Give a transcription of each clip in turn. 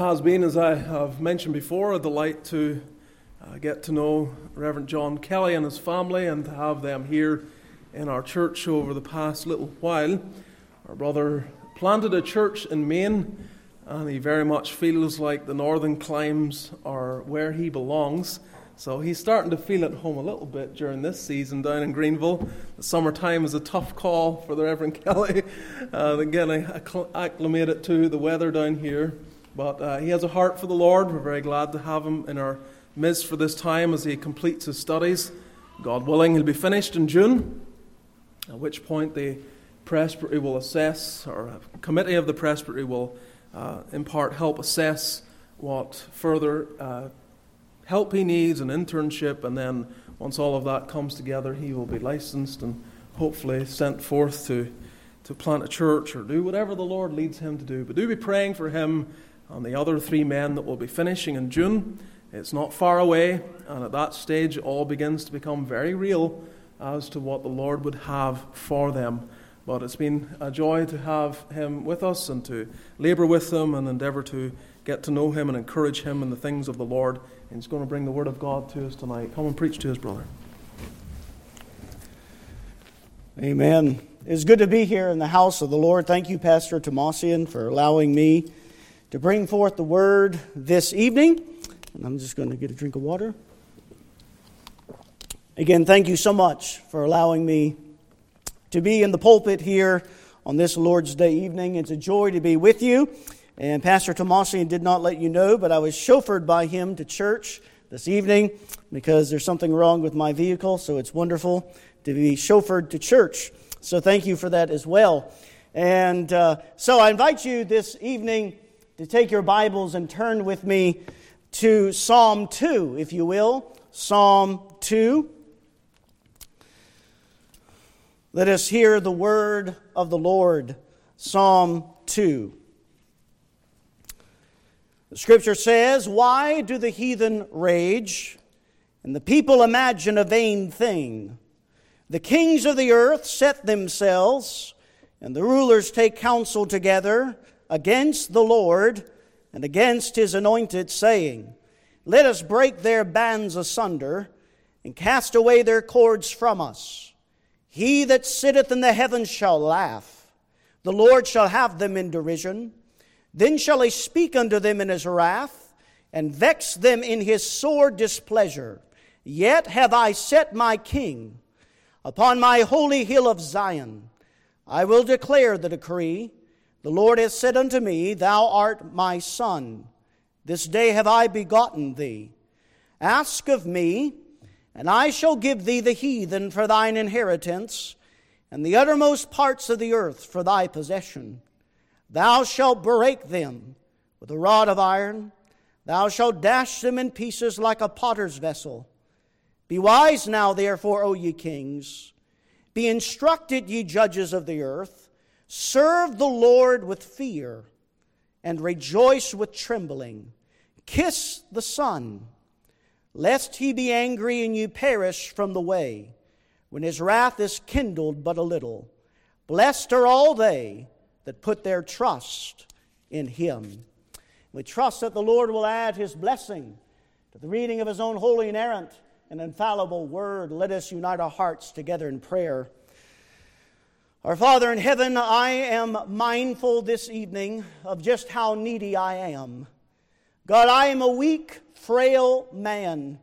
has been, as I have mentioned before, a delight to uh, get to know Reverend John Kelly and his family and to have them here in our church over the past little while. Our brother planted a church in Maine, and he very much feels like the northern climes are where he belongs. So he's starting to feel at home a little bit during this season down in Greenville. The summertime is a tough call for the Reverend Kelly, uh, getting acclimated to the weather down here. But uh, he has a heart for the Lord. We're very glad to have him in our midst for this time as he completes his studies. God willing, he'll be finished in June, at which point the presbytery will assess, or a committee of the presbytery will, uh, in part, help assess what further uh, help he needs, an internship, and then once all of that comes together, he will be licensed and hopefully sent forth to, to plant a church or do whatever the Lord leads him to do. But do be praying for him and the other three men that will be finishing in June. It's not far away, and at that stage, all begins to become very real as to what the Lord would have for them. But it's been a joy to have him with us and to labor with him and endeavor to get to know him and encourage him in the things of the Lord. And he's going to bring the word of God to us tonight. Come and preach to his brother. Amen. It's good to be here in the house of the Lord. Thank you, Pastor Tomasian, for allowing me to bring forth the word this evening. And I'm just going to get a drink of water. Again, thank you so much for allowing me to be in the pulpit here on this Lord's Day evening. It's a joy to be with you. And Pastor Tomasian did not let you know, but I was chauffeured by him to church this evening because there's something wrong with my vehicle. So it's wonderful to be chauffeured to church. So thank you for that as well. And uh, so I invite you this evening to take your Bibles and turn with me to Psalm 2, if you will. Psalm 2. Let us hear the word of the Lord. Psalm 2. The scripture says, Why do the heathen rage and the people imagine a vain thing? The kings of the earth set themselves, and the rulers take counsel together against the Lord and against his anointed, saying, Let us break their bands asunder and cast away their cords from us. He that sitteth in the heavens shall laugh. The Lord shall have them in derision. Then shall he speak unto them in his wrath, and vex them in his sore displeasure. Yet have I set my king upon my holy hill of Zion. I will declare the decree. The Lord has said unto me, Thou art my son. This day have I begotten thee. Ask of me, and I shall give thee the heathen for thine inheritance, and the uttermost parts of the earth for thy possession. Thou shalt break them with a rod of iron. Thou shalt dash them in pieces like a potter's vessel. Be wise now, therefore, O ye kings. Be instructed, ye judges of the earth. Serve the Lord with fear and rejoice with trembling. Kiss the Son, lest he be angry and you perish from the way, when his wrath is kindled but a little. Blessed are all they that put their trust in him. We trust that the Lord will add his blessing to the reading of his own holy, inerrant, and infallible word. Let us unite our hearts together in prayer. Our Father in heaven, I am mindful this evening of just how needy I am. God, I am a weak, frail man.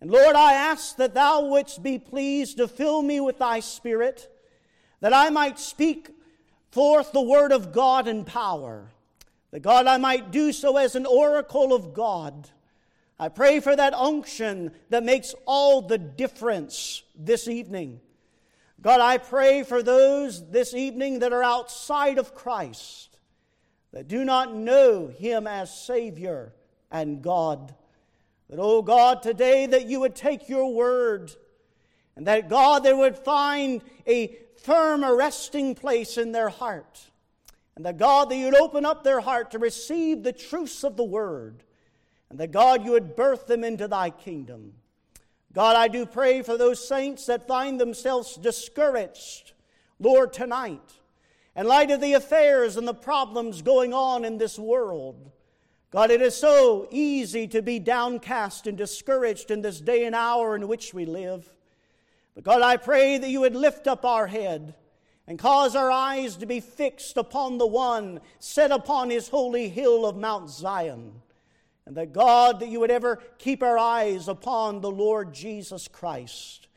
And Lord, I ask that Thou wouldst be pleased to fill me with Thy Spirit, that I might speak forth the Word of God in power, that God, I might do so as an oracle of God. I pray for that unction that makes all the difference this evening. God, I pray for those this evening that are outside of Christ, that do not know Him as Savior and God. That, oh God, today that you would take your word and that, God, they would find a firm, arresting place in their heart. And that, God, that you'd open up their heart to receive the truths of the word. And that, God, you would birth them into thy kingdom. God, I do pray for those saints that find themselves discouraged, Lord, tonight, in light of the affairs and the problems going on in this world. God, it is so easy to be downcast and discouraged in this day and hour in which we live. But God, I pray that you would lift up our head and cause our eyes to be fixed upon the one set upon his holy hill of Mount Zion. And that God, that you would ever keep our eyes upon the Lord Jesus Christ.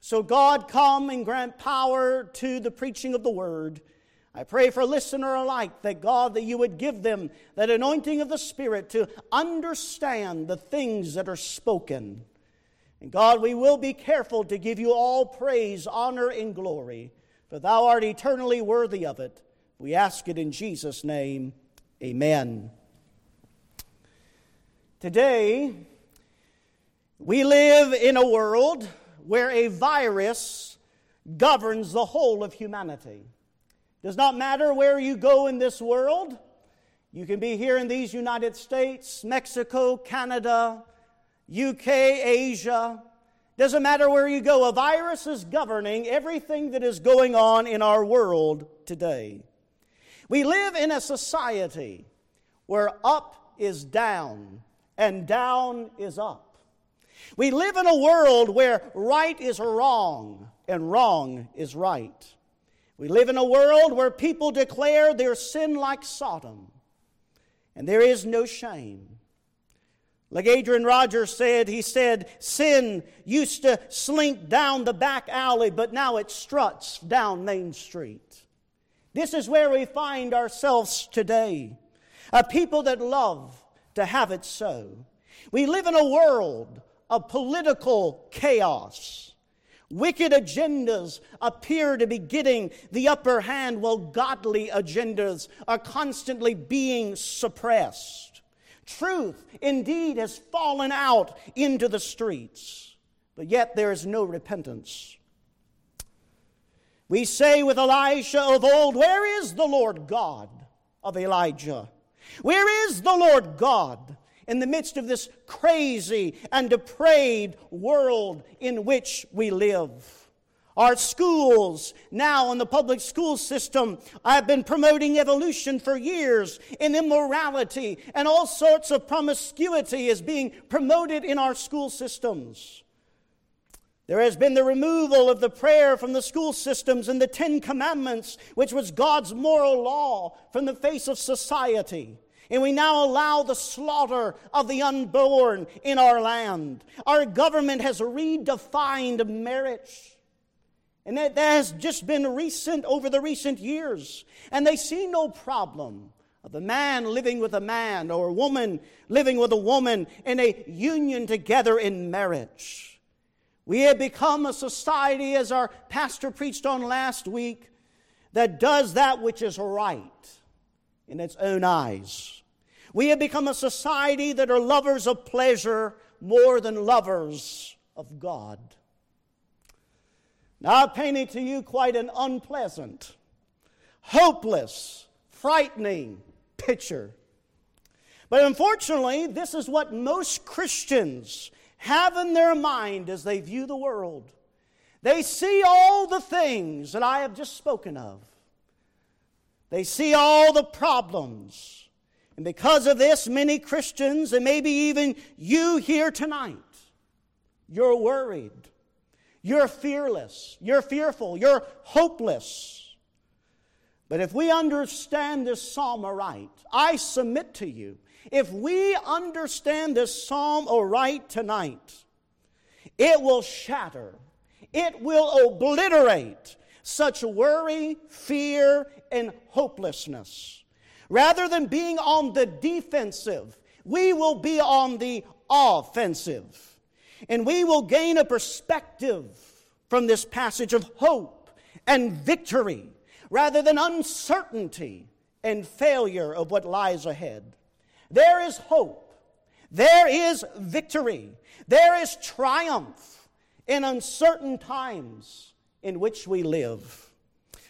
So, God, come and grant power to the preaching of the word. I pray for listener alike that God, that you would give them that anointing of the Spirit to understand the things that are spoken. And God, we will be careful to give you all praise, honor, and glory, for thou art eternally worthy of it. We ask it in Jesus' name. Amen. Today, we live in a world where a virus governs the whole of humanity. Does not matter where you go in this world. You can be here in these United States, Mexico, Canada, UK, Asia. Doesn't matter where you go, a virus is governing everything that is going on in our world today. We live in a society where up is down and down is up. We live in a world where right is wrong and wrong is right. We live in a world where people declare their sin like Sodom, and there is no shame. Like Adrian Rogers said, he said, sin used to slink down the back alley, but now it struts down Main Street. This is where we find ourselves today a people that love to have it so. We live in a world of political chaos. Wicked agendas appear to be getting the upper hand while godly agendas are constantly being suppressed. Truth indeed has fallen out into the streets, but yet there is no repentance. We say with Elisha of old, Where is the Lord God of Elijah? Where is the Lord God in the midst of this crazy and depraved world in which we live. Our schools, now in the public school system, I've been promoting evolution for years, and immorality and all sorts of promiscuity is being promoted in our school systems. There has been the removal of the prayer from the school systems and the Ten Commandments, which was God's moral law, from the face of society. And we now allow the slaughter of the unborn in our land. Our government has redefined marriage. And that, has just been recent over the recent years. And they see no problem of a man living with a man or a woman living with a woman in a union together in marriage. We have become a society, as our pastor preached on last week, that does that which is right in its own eyes. We have become a society that are lovers of pleasure more than lovers of God. Now, I've painted to you quite an unpleasant, hopeless, frightening picture. But unfortunately, this is what most Christians have in their mind as they view the world. They see all the things that I have just spoken of. They see all the problems. And because of this, many Christians, and maybe even you here tonight, you're worried. You're fearless. You're fearful. You're hopeless. But if we understand this psalm aright, I submit to you, if we understand this psalm aright tonight, it will shatter, it will obliterate such worry, fear, and hopelessness. Rather than being on the defensive, we will be on the offensive. And we will gain a perspective from this passage of hope and victory rather than uncertainty and failure of what lies ahead. There is hope. There is victory. There is triumph in uncertain times in which we live.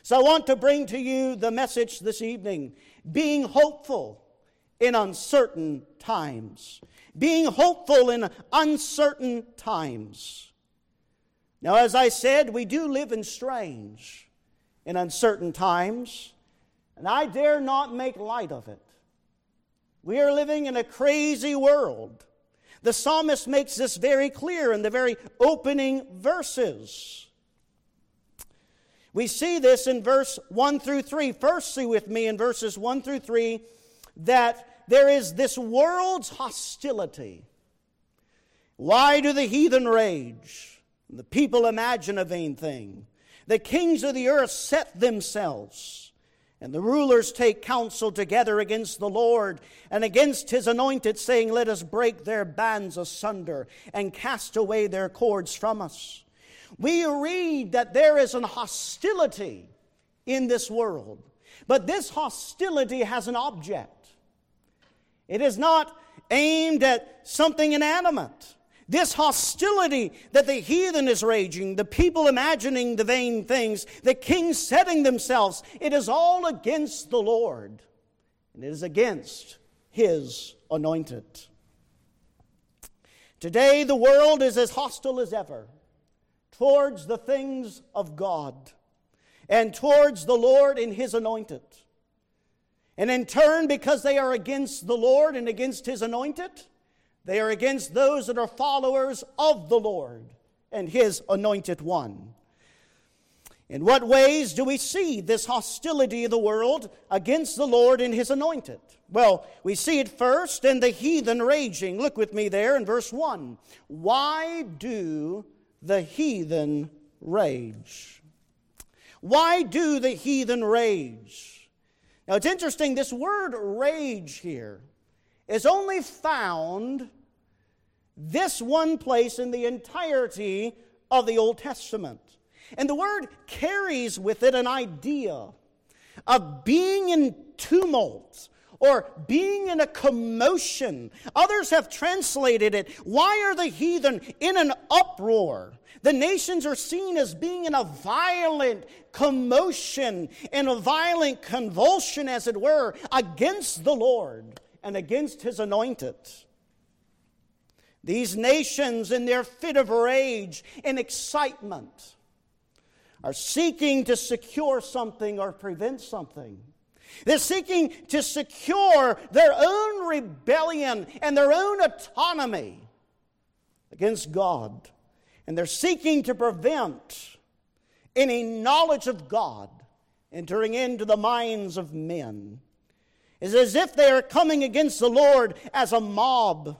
So I want to bring to you the message this evening being hopeful in uncertain times. Being hopeful in uncertain times. Now, as I said, we do live in strange, in uncertain times, and I dare not make light of it. We are living in a crazy world. The psalmist makes this very clear in the very opening verses. We see this in verse 1 through 3. First, see with me in verses 1 through 3 that there is this world's hostility. Why do the heathen rage? The people imagine a vain thing. The kings of the earth set themselves. And the rulers take counsel together against the Lord and against his anointed, saying, Let us break their bands asunder and cast away their cords from us. We read that there is an hostility in this world, but this hostility has an object. It is not aimed at something inanimate. This hostility that the heathen is raging, the people imagining the vain things, the kings setting themselves, it is all against the Lord. And it is against his anointed. Today, the world is as hostile as ever towards the things of God and towards the Lord and his anointed. And in turn, because they are against the Lord and against his anointed, they are against those that are followers of the Lord and His anointed one. In what ways do we see this hostility of the world against the Lord and His anointed? Well, we see it first in the heathen raging. Look with me there in verse 1. Why do the heathen rage? Why do the heathen rage? Now it's interesting, this word rage here is only found this one place in the entirety of the Old Testament. And the word carries with it an idea of being in tumult or being in a commotion. Others have translated it, why are the heathen in an uproar? The nations are seen as being in a violent commotion, in a violent convulsion, as it were, against the Lord and against his anointed. These nations, in their fit of rage and excitement, are seeking to secure something or prevent something. They're seeking to secure their own rebellion and their own autonomy against God. And they're seeking to prevent any knowledge of God entering into the minds of men. It's as if they are coming against the Lord as a mob.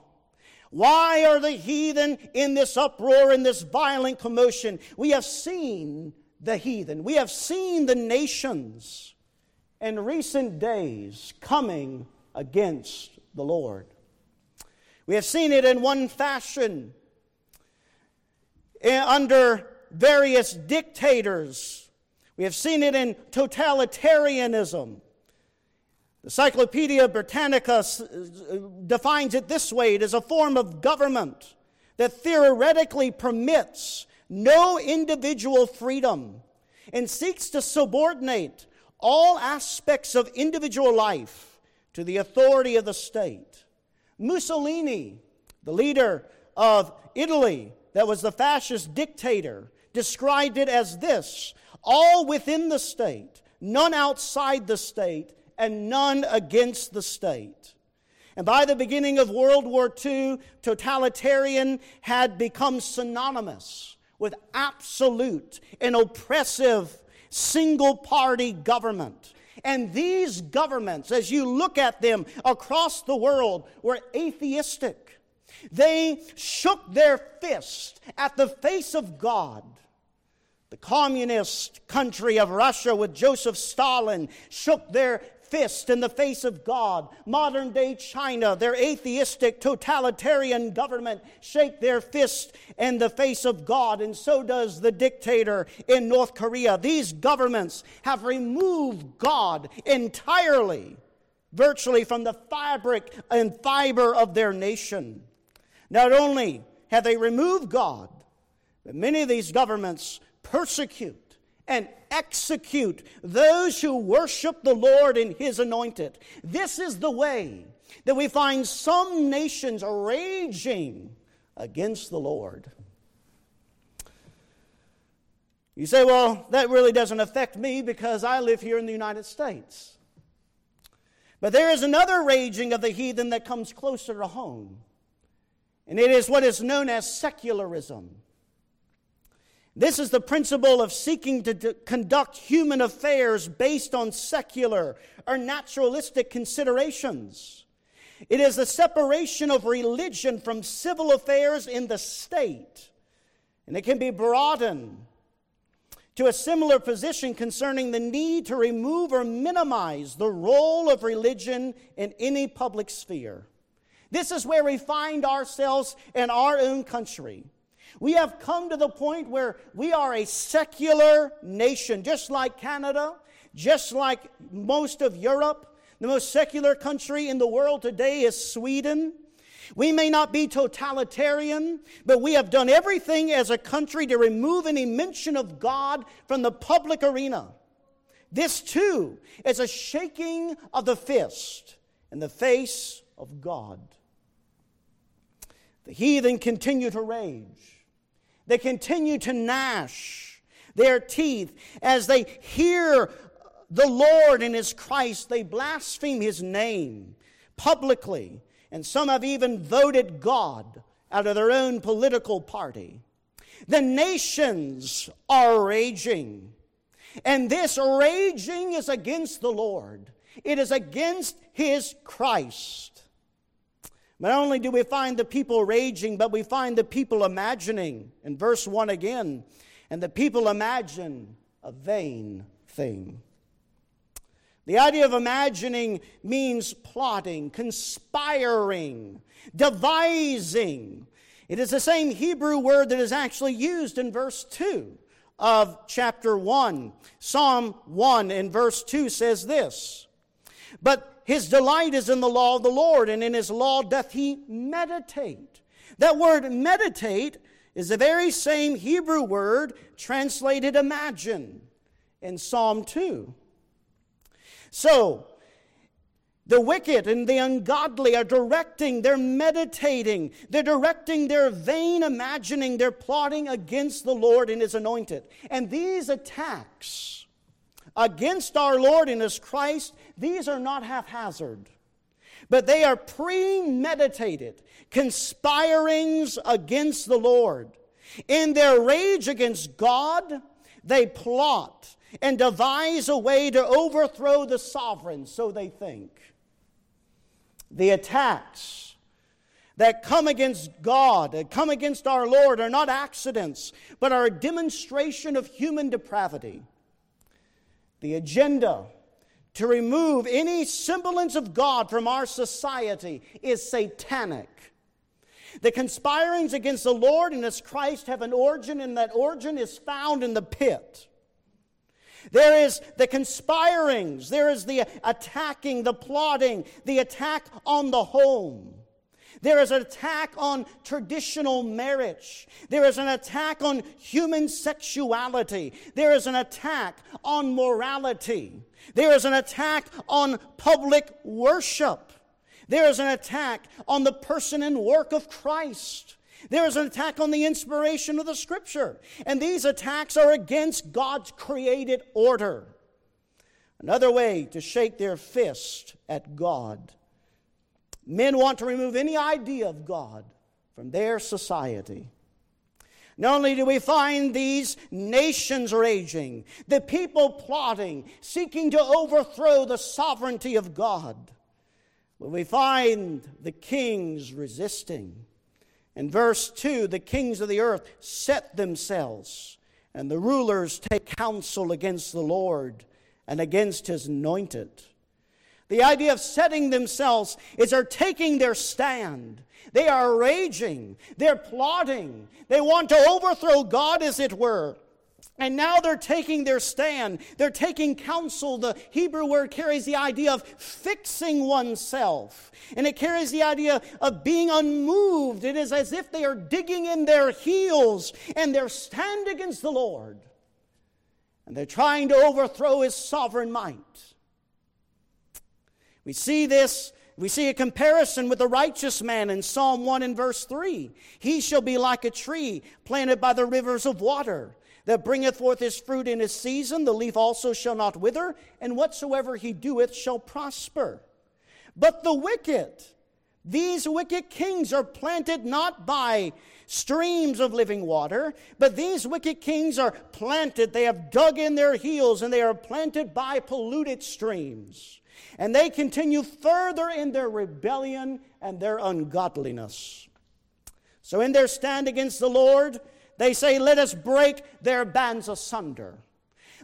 Why are the heathen in this uproar, in this violent commotion? We have seen the heathen, we have seen the nations in recent days coming against the Lord. We have seen it in one fashion eh, under various dictators. We have seen it in totalitarianism. The Encyclopedia Britannica uh, defines it this way it is a form of government that theoretically permits no individual freedom and seeks to subordinate all aspects of individual life to the authority of the state. Mussolini, the leader of Italy, that was the fascist dictator, described it as this all within the state, none outside the state, and none against the state. And by the beginning of World War II, totalitarian had become synonymous with absolute and oppressive single party government. And these governments, as you look at them across the world, were atheistic. They shook their fist at the face of God the communist country of Russia with Joseph Stalin shook their fist in the face of God. Modern day China, their atheistic totalitarian government, shake their fist in the face of God, and so does the dictator in North Korea. These governments have removed God entirely, virtually from the fabric and fiber of their nation. Not only have they removed God, but many of these governments persecute and execute those who worship the Lord and His anointed. This is the way that we find some nations raging against the Lord. You say, well, that really doesn't affect me because I live here in the United States. But there is another raging of the heathen that comes closer to home, and it is what is known as secularism. This is the principle of seeking to d- conduct human affairs based on secular or naturalistic considerations. It is the separation of religion from civil affairs in the state. And it can be broadened to a similar position concerning the need to remove or minimize the role of religion in any public sphere. This is where we find ourselves in our own country. We have come to the point where we are a secular nation, just like Canada, just like most of Europe. The most secular country in the world today is Sweden. We may not be totalitarian, but we have done everything as a country to remove any mention of God from the public arena. This too is a shaking of the fist in the face of God. The heathen continue to rage. They continue to gnash their teeth as they hear the Lord and His Christ. They blaspheme His name publicly, and some have even voted God out of their own political party. The nations are raging, and this raging is against the Lord, it is against His Christ. Not only do we find the people raging, but we find the people imagining. In verse 1 again, and the people imagine a vain thing. The idea of imagining means plotting, conspiring, devising. It is the same Hebrew word that is actually used in verse 2 of chapter 1. Psalm 1 in verse 2 says this But his delight is in the law of the Lord, and in his law doth he meditate. That word meditate is the very same Hebrew word translated imagine in Psalm 2. So, the wicked and the ungodly are directing, they're meditating, they're directing their vain imagining, they're plotting against the Lord and His anointed. And these attacks against our Lord and His Christ, these are not haphazard, but they are premeditated conspirings against the Lord. In their rage against God, they plot and devise a way to overthrow the sovereign, so they think. The attacks that come against God, that come against our Lord, are not accidents, but are a demonstration of human depravity. The agenda to remove any semblance of God from our society is satanic. The conspirings against the Lord and His Christ have an origin, and that origin is found in the pit. There is the conspirings, there is the attacking, the plotting, the attack on the home. There is an attack on traditional marriage. There is an attack on human sexuality. There is an attack on morality. There is an attack on public worship. There is an attack on the person and work of Christ. There is an attack on the inspiration of the Scripture. And these attacks are against God's created order. Another way to shake their fist at God Men want to remove any idea of God from their society. Not only do we find these nations raging, the people plotting, seeking to overthrow the sovereignty of God, but we find the kings resisting. In verse 2, the kings of the earth set themselves, and the rulers take counsel against the Lord and against his anointed. The idea of setting themselves is they're taking their stand. They are raging. They're plotting. They want to overthrow God, as it were. And now they're taking their stand. They're taking counsel. The Hebrew word carries the idea of fixing oneself. And it carries the idea of being unmoved. It is as if they are digging in their heels and they're stand against the Lord. And they're trying to overthrow his sovereign might. We see this, we see a comparison with the righteous man in Psalm 1 and verse 3. He shall be like a tree planted by the rivers of water that bringeth forth his fruit in his season. The leaf also shall not wither, and whatsoever he doeth shall prosper. But the wicked, these wicked kings are planted not by streams of living water, but these wicked kings are planted, they have dug in their heels, and they are planted by polluted streams. And they continue further in their rebellion and their ungodliness. So, in their stand against the Lord, they say, Let us break their bands asunder.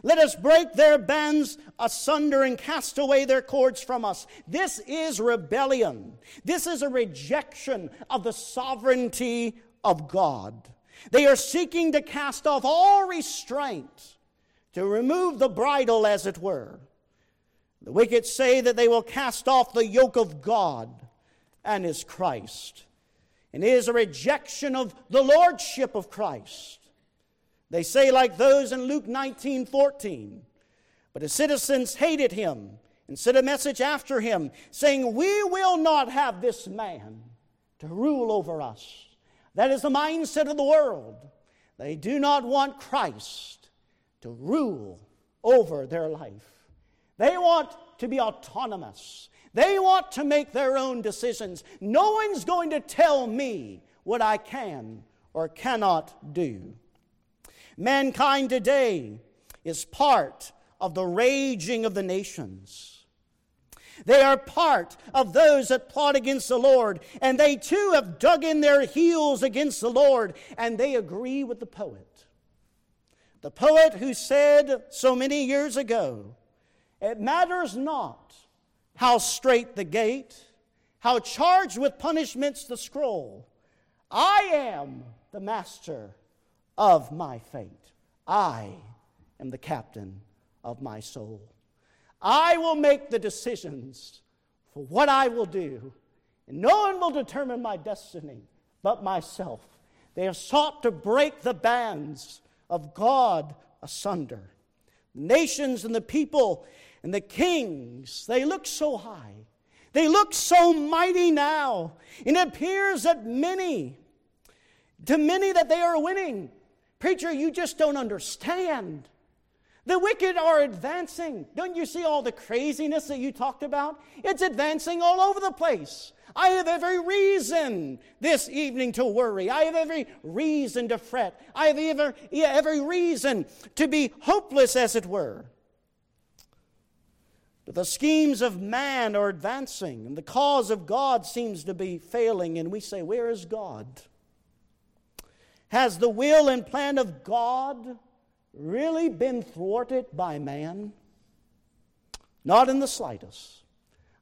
Let us break their bands asunder and cast away their cords from us. This is rebellion. This is a rejection of the sovereignty of God. They are seeking to cast off all restraint, to remove the bridle, as it were. The wicked say that they will cast off the yoke of God and his Christ. And it is a rejection of the lordship of Christ. They say, like those in Luke 19 14, but the citizens hated him and sent a message after him, saying, We will not have this man to rule over us. That is the mindset of the world. They do not want Christ to rule over their life. They want to be autonomous. They want to make their own decisions. No one's going to tell me what I can or cannot do. Mankind today is part of the raging of the nations. They are part of those that plot against the Lord, and they too have dug in their heels against the Lord, and they agree with the poet. The poet who said so many years ago, It matters not how straight the gate, how charged with punishments the scroll. I am the master of my fate. I am the captain of my soul. I will make the decisions for what I will do, and no one will determine my destiny but myself. They have sought to break the bands of God asunder. Nations and the people and the kings, they look so high. They look so mighty now. And it appears that many, to many, that they are winning. Preacher, you just don't understand. The wicked are advancing. Don't you see all the craziness that you talked about? It's advancing all over the place. I have every reason this evening to worry. I have every reason to fret. I have every, every reason to be hopeless, as it were. But the schemes of man are advancing, and the cause of God seems to be failing, and we say, Where is God? Has the will and plan of God really been thwarted by man? Not in the slightest.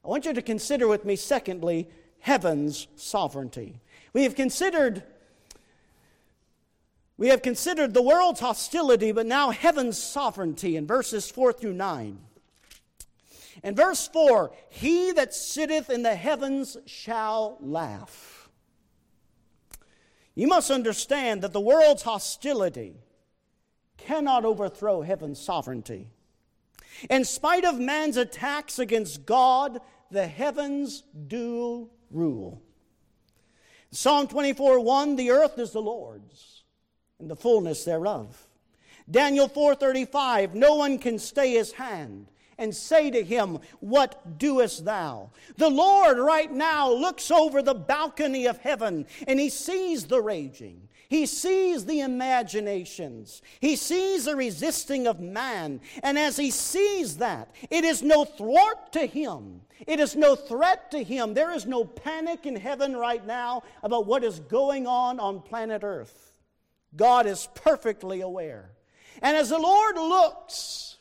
I want you to consider with me, secondly, heaven's sovereignty. We have considered we have considered the world's hostility, but now heaven's sovereignty in verses 4 through 9. In verse 4, he that sitteth in the heavens shall laugh. You must understand that the world's hostility cannot overthrow heaven's sovereignty. In spite of man's attacks against God, the heavens do rule. Psalm 24 1 The earth is the Lord's, and the fullness thereof. Daniel 4:35 No one can stay his hand and say to him, What doest thou? The Lord right now looks over the balcony of heaven and he sees the raging. He sees the imaginations. He sees the resisting of man. And as he sees that, it is no thwart to him. It is no threat to him. There is no panic in heaven right now about what is going on on planet Earth. God is perfectly aware. And as the Lord looks,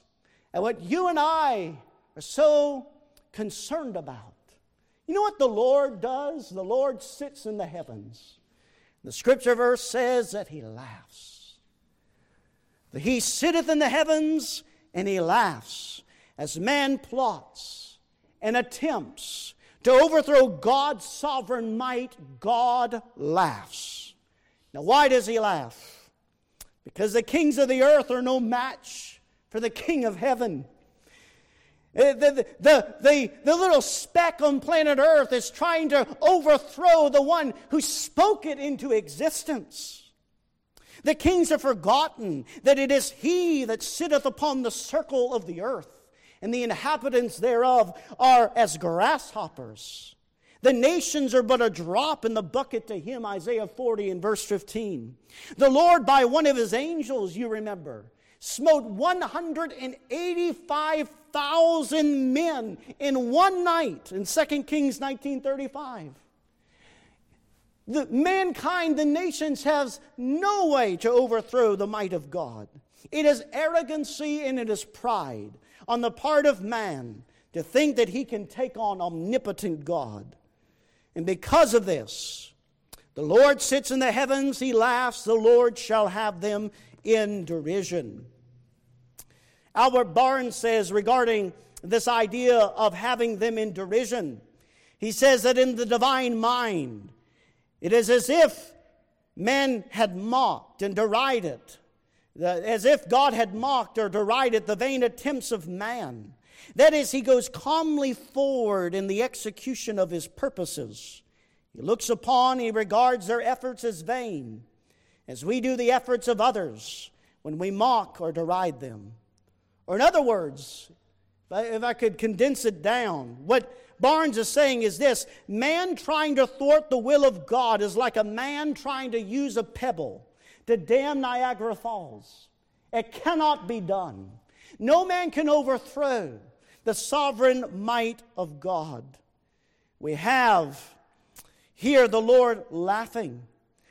and what you and I are so concerned about. You know what the Lord does? The Lord sits in the heavens. The scripture verse says that he laughs. That he sitteth in the heavens and he laughs as man plots and attempts to overthrow God's sovereign might. God laughs. Now, why does he laugh? Because the kings of the earth are no match for the King of heaven. Uh, the, the, the, the, little speck on planet Earth is trying to overthrow the one who spoke it into existence. The kings have forgotten that it is he that sitteth upon the circle of the earth, and the inhabitants thereof are as grasshoppers. The nations are but a drop in the bucket to him, Isaiah 40 and verse 15. The Lord, by one of his angels, you remember, smote 185,000 men in one night in 2 Kings 1935. The, mankind, the nations, has no way to overthrow the might of God. It is arrogancy and it is pride on the part of man to think that he can take on omnipotent God. And because of this, the Lord sits in the heavens, he laughs, the Lord shall have them in derision. Albert Barnes says regarding this idea of having them in derision, he says that in the divine mind, it is as if men had mocked and derided, as if God had mocked or derided the vain attempts of man. That is, he goes calmly forward in the execution of his purposes. He looks upon, he regards their efforts as vain, as we do the efforts of others when we mock or deride them. Or, in other words, if I could condense it down, what Barnes is saying is this man trying to thwart the will of God is like a man trying to use a pebble to dam Niagara Falls. It cannot be done. No man can overthrow the sovereign might of God. We have here the Lord laughing.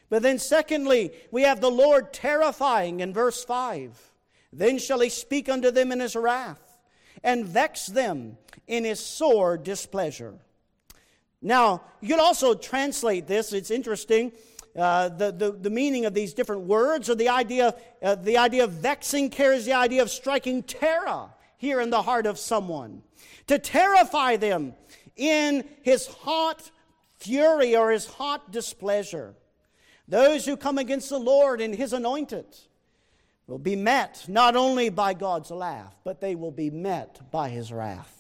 But then, secondly, we have the Lord terrifying in verse 5. Then shall he speak unto them in his wrath and vex them in his sore displeasure. Now, you can also translate this, it's interesting. Uh, the, the, the meaning of these different words or the idea, uh, the idea of vexing carries the idea of striking terror here in the heart of someone. To terrify them in his hot fury or his hot displeasure. Those who come against the Lord and his anointed will be met not only by God's laugh, but they will be met by his wrath.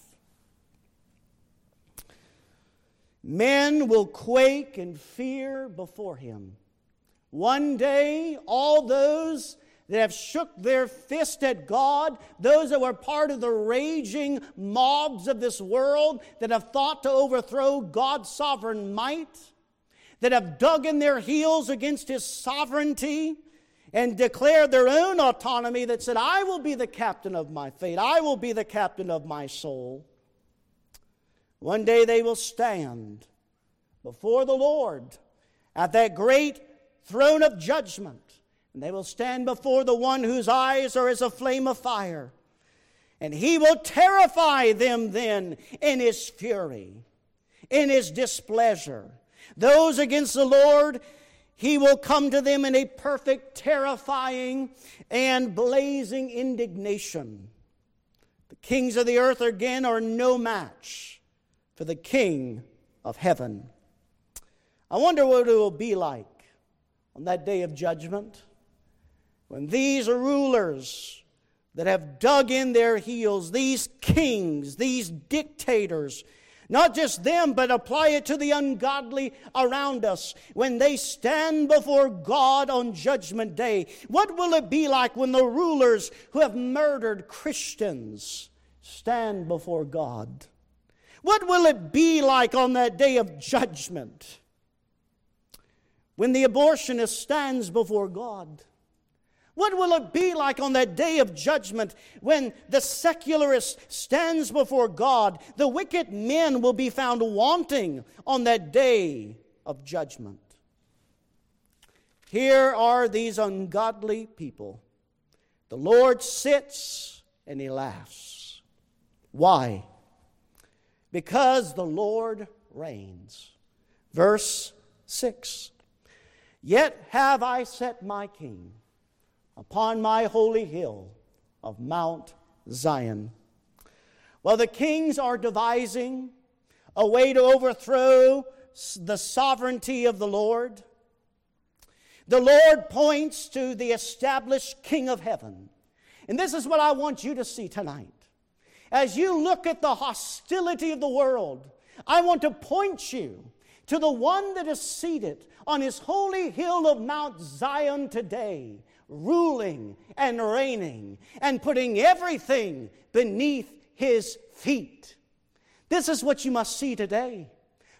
Men will quake and fear before him. One day, all those that have shook their fist at God, those that were part of the raging mobs of this world that have thought to overthrow God's sovereign might, that have dug in their heels against his sovereignty, and declared their own autonomy that said, I will be the captain of my fate, I will be the captain of my soul. One day they will stand before the Lord at that great throne of judgment, and they will stand before the one whose eyes are as a flame of fire. And he will terrify them then in his fury, in his displeasure. Those against the Lord, he will come to them in a perfect, terrifying, and blazing indignation. The kings of the earth again are no match for the King of heaven. I wonder what it will be like on that day of judgment when these rulers that have dug in their heels, these kings, these dictators, not just them, but apply it to the ungodly around us when they stand before God on Judgment Day. What will it be like when the rulers who have murdered Christians stand before God? What will it be like on that day of judgment when the abortionist stands before God? What will it be like on that day of judgment when the secularist stands before God? The wicked men will be found wanting on that day of judgment. Here are these ungodly people. The Lord sits and he laughs. Why? Because the Lord reigns. Verse 6 Yet have I set my king upon my holy hill of Mount Zion. While the kings are devising a way to overthrow the sovereignty of the Lord, the Lord points to the established King of heaven. And this is what I want you to see tonight. As you look at the hostility of the world, I want to point you to the one that is seated on his holy hill of Mount Zion today, ruling and reigning and putting everything beneath his feet. This is what you must see today.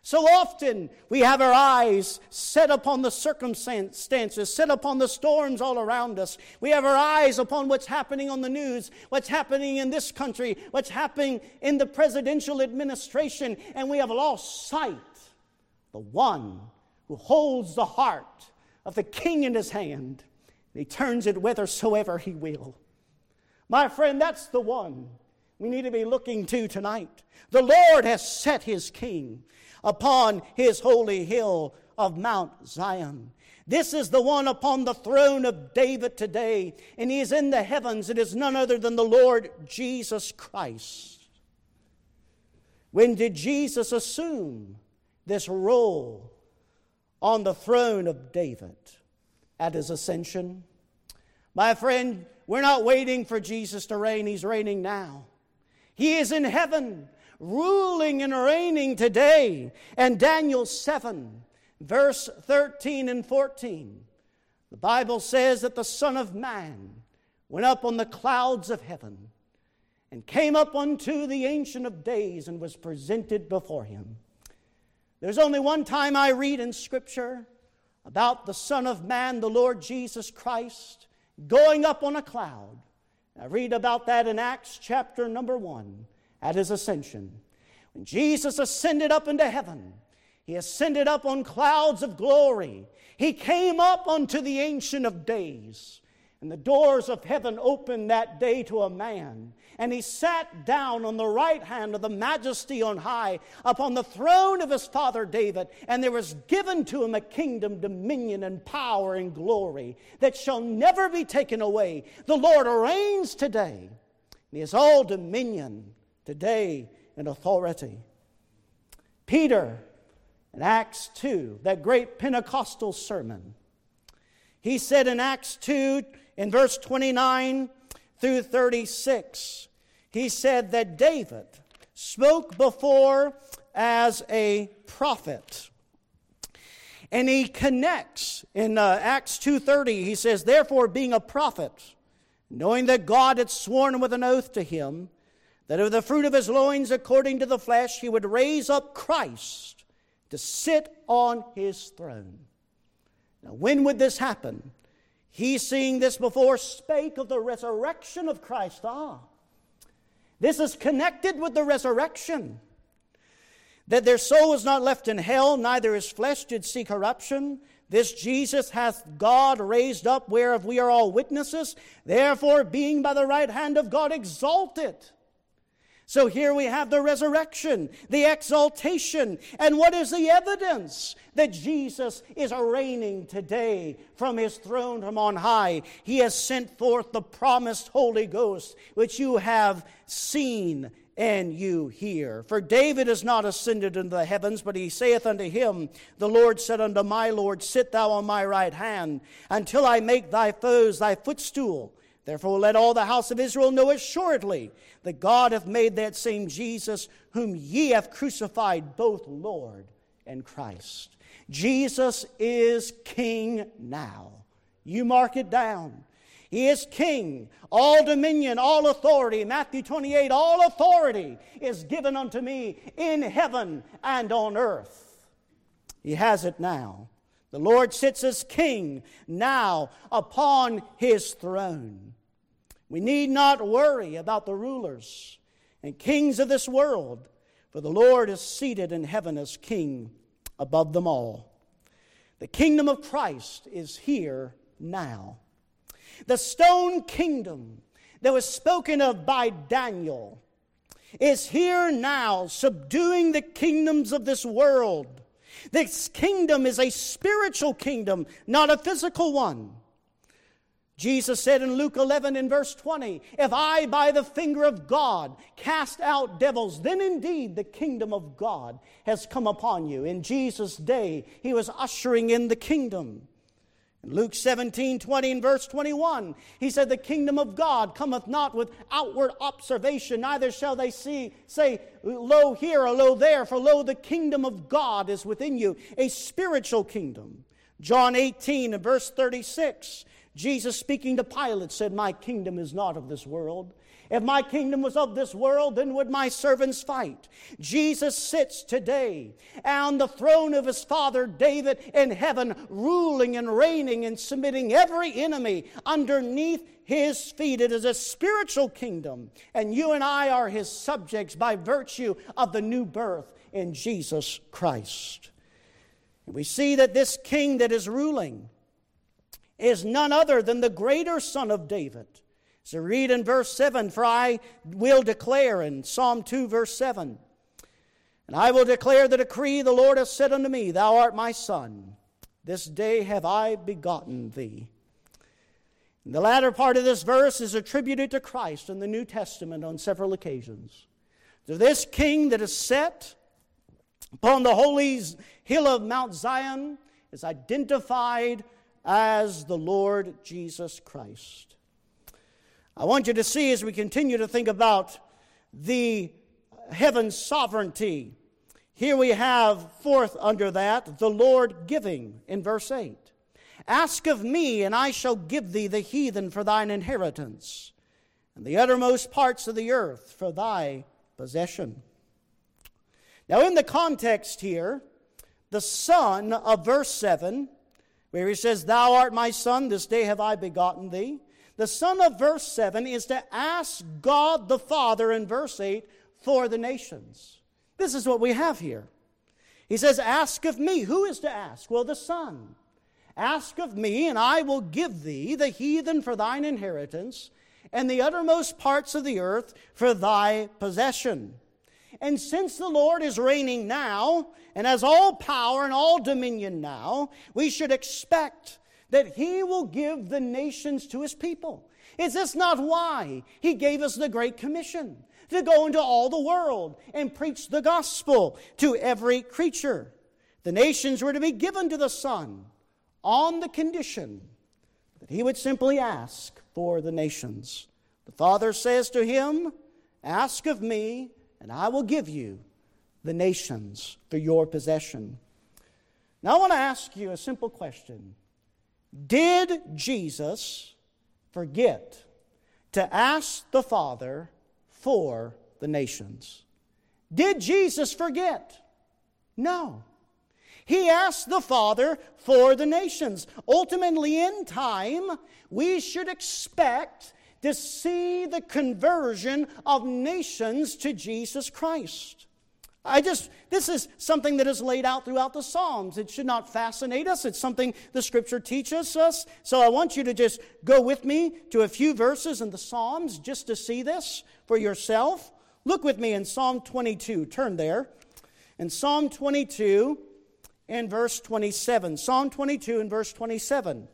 So often we have our eyes set upon the circumstances, set upon the storms all around us. We have our eyes upon what's happening on the news, what's happening in this country, what's happening in the presidential administration, and we have lost sight the one who holds the heart of the king in his hand. He turns it whithersoever he will. My friend, that's the one we need to be looking to tonight. The Lord has set his king upon his holy hill of Mount Zion. This is the one upon the throne of David today, and he is in the heavens. It is none other than the Lord Jesus Christ. When did Jesus assume this role on the throne of David? At his ascension? My friend, we're not waiting for Jesus to reign, he's reigning now. He is in heaven ruling and reigning today. And Daniel 7, verse 13 and 14, the Bible says that the Son of Man went up on the clouds of heaven and came up unto the Ancient of Days and was presented before him. There's only one time I read in Scripture about the Son of Man, the Lord Jesus Christ, going up on a cloud. I read about that in Acts chapter number 1 at his ascension. When Jesus ascended up into heaven, he ascended up on clouds of glory. He came up unto the Ancient of Days. And the doors of heaven opened that day to a man. And he sat down on the right hand of the majesty on high upon the throne of his father David. And there was given to him a kingdom, dominion, and power and glory that shall never be taken away. The Lord reigns today. He has all dominion today and authority. Peter in Acts 2, that great Pentecostal sermon, he said in Acts 2, in verse 29 through 36, he said that David spoke before as a prophet. And he connects in uh, Acts 2:30 he says therefore being a prophet knowing that God had sworn with an oath to him that of the fruit of his loins, according to the flesh, he would raise up Christ to sit on his throne. Now, when would this happen? He, seeing this before, spake of the resurrection of Christ. Ah, this is connected with the resurrection. That their soul was not left in hell, neither his flesh did see corruption. This Jesus hath God raised up, whereof we are all witnesses. Therefore, being by the right hand of God exalted so here we have the resurrection, the exaltation. And what is the evidence that Jesus is reigning today from his throne from on high? He has sent forth the promised Holy Ghost, which you have seen and you hear. For David is not ascended into the heavens, but he saith unto him, The Lord said unto my Lord, Sit thou on my right hand, until I make thy foes thy footstool. Therefore, let all the house of Israel know assuredly that God hath made that same Jesus, whom ye have crucified, both Lord and Christ. Jesus is King now. You mark it down. He is King. All dominion, all authority. Matthew 28 all authority is given unto me in heaven and on earth. He has it now. The Lord sits as King now upon his throne. We need not worry about the rulers and kings of this world, for the Lord is seated in heaven as King above them all. The kingdom of Christ is here now. The stone kingdom that was spoken of by Daniel is here now, subduing the kingdoms of this world. This kingdom is a spiritual kingdom, not a physical one. Jesus said in Luke 11 in verse 20, If I by the finger of God cast out devils, then indeed the kingdom of God has come upon you. In Jesus' day, he was ushering in the kingdom. In Luke 17, 20 and verse 21, he said, The kingdom of God cometh not with outward observation, neither shall they see, say, Lo here or lo there, for lo, the kingdom of God is within you, a spiritual kingdom. John 18 and verse 36, Jesus, speaking to Pilate, said, My kingdom is not of this world. If my kingdom was of this world, then would my servants fight. Jesus sits today on the throne of his father David in heaven, ruling and reigning and submitting every enemy underneath his feet. It is a spiritual kingdom, and you and I are his subjects by virtue of the new birth in Jesus Christ. We see that this king that is ruling is none other than the greater son of David. So read in verse 7 For I will declare in Psalm 2, verse 7 And I will declare the decree the Lord has said unto me, Thou art my son. This day have I begotten thee. And the latter part of this verse is attributed to Christ in the New Testament on several occasions. To this king that is set upon the holy hill of Mount Zion is identified as the Lord Jesus Christ. I want you to see as we continue to think about the heaven's sovereignty. Here we have, fourth under that, the Lord giving in verse 8. Ask of me, and I shall give thee the heathen for thine inheritance, and the uttermost parts of the earth for thy possession. Now, in the context here, the son of verse 7, where he says, Thou art my son, this day have I begotten thee. The son of verse 7 is to ask God the Father in verse 8 for the nations. This is what we have here. He says, Ask of me. Who is to ask? Well, the Son. Ask of me, and I will give thee the heathen for thine inheritance, and the uttermost parts of the earth for thy possession. And since the Lord is reigning now, and has all power and all dominion now, we should expect that he will give the nations to his people. Is this not why he gave us the Great Commission? To go into all the world and preach the gospel to every creature. The nations were to be given to the Son on the condition that he would simply ask for the nations. The Father says to him, Ask of me, and I will give you the nations for your possession. Now I want to ask you a simple question. Did Jesus forget to ask the Father for the nations? Did Jesus forget? No. He asked the Father for the nations. Ultimately, in time, we should expect to see the conversion of nations to Jesus Christ. I just, this is something that is laid out throughout the Psalms. It should not fascinate us. It's something the Scripture teaches us. So I want you to just go with me to a few verses in the Psalms just to see this for yourself. Look with me in Psalm 22. Turn there. In Psalm 22 in verse 27. Psalm 22 in verse 27.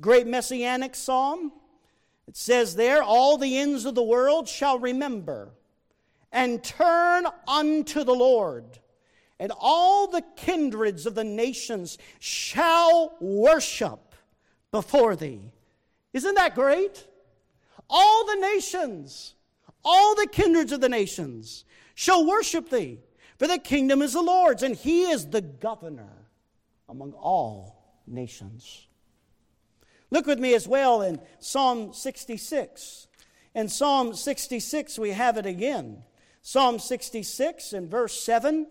Great messianic psalm. It says there, All the ends of the world shall remember and turn unto the Lord, and all the kindreds of the nations shall worship before thee. Isn't that great? All the nations, all the kindreds of the nations shall worship thee, for the kingdom is the Lord's, and he is the governor among all nations. Look with me as well in Psalm 66. In Psalm 66, we have it again. Psalm 66 in verse 7.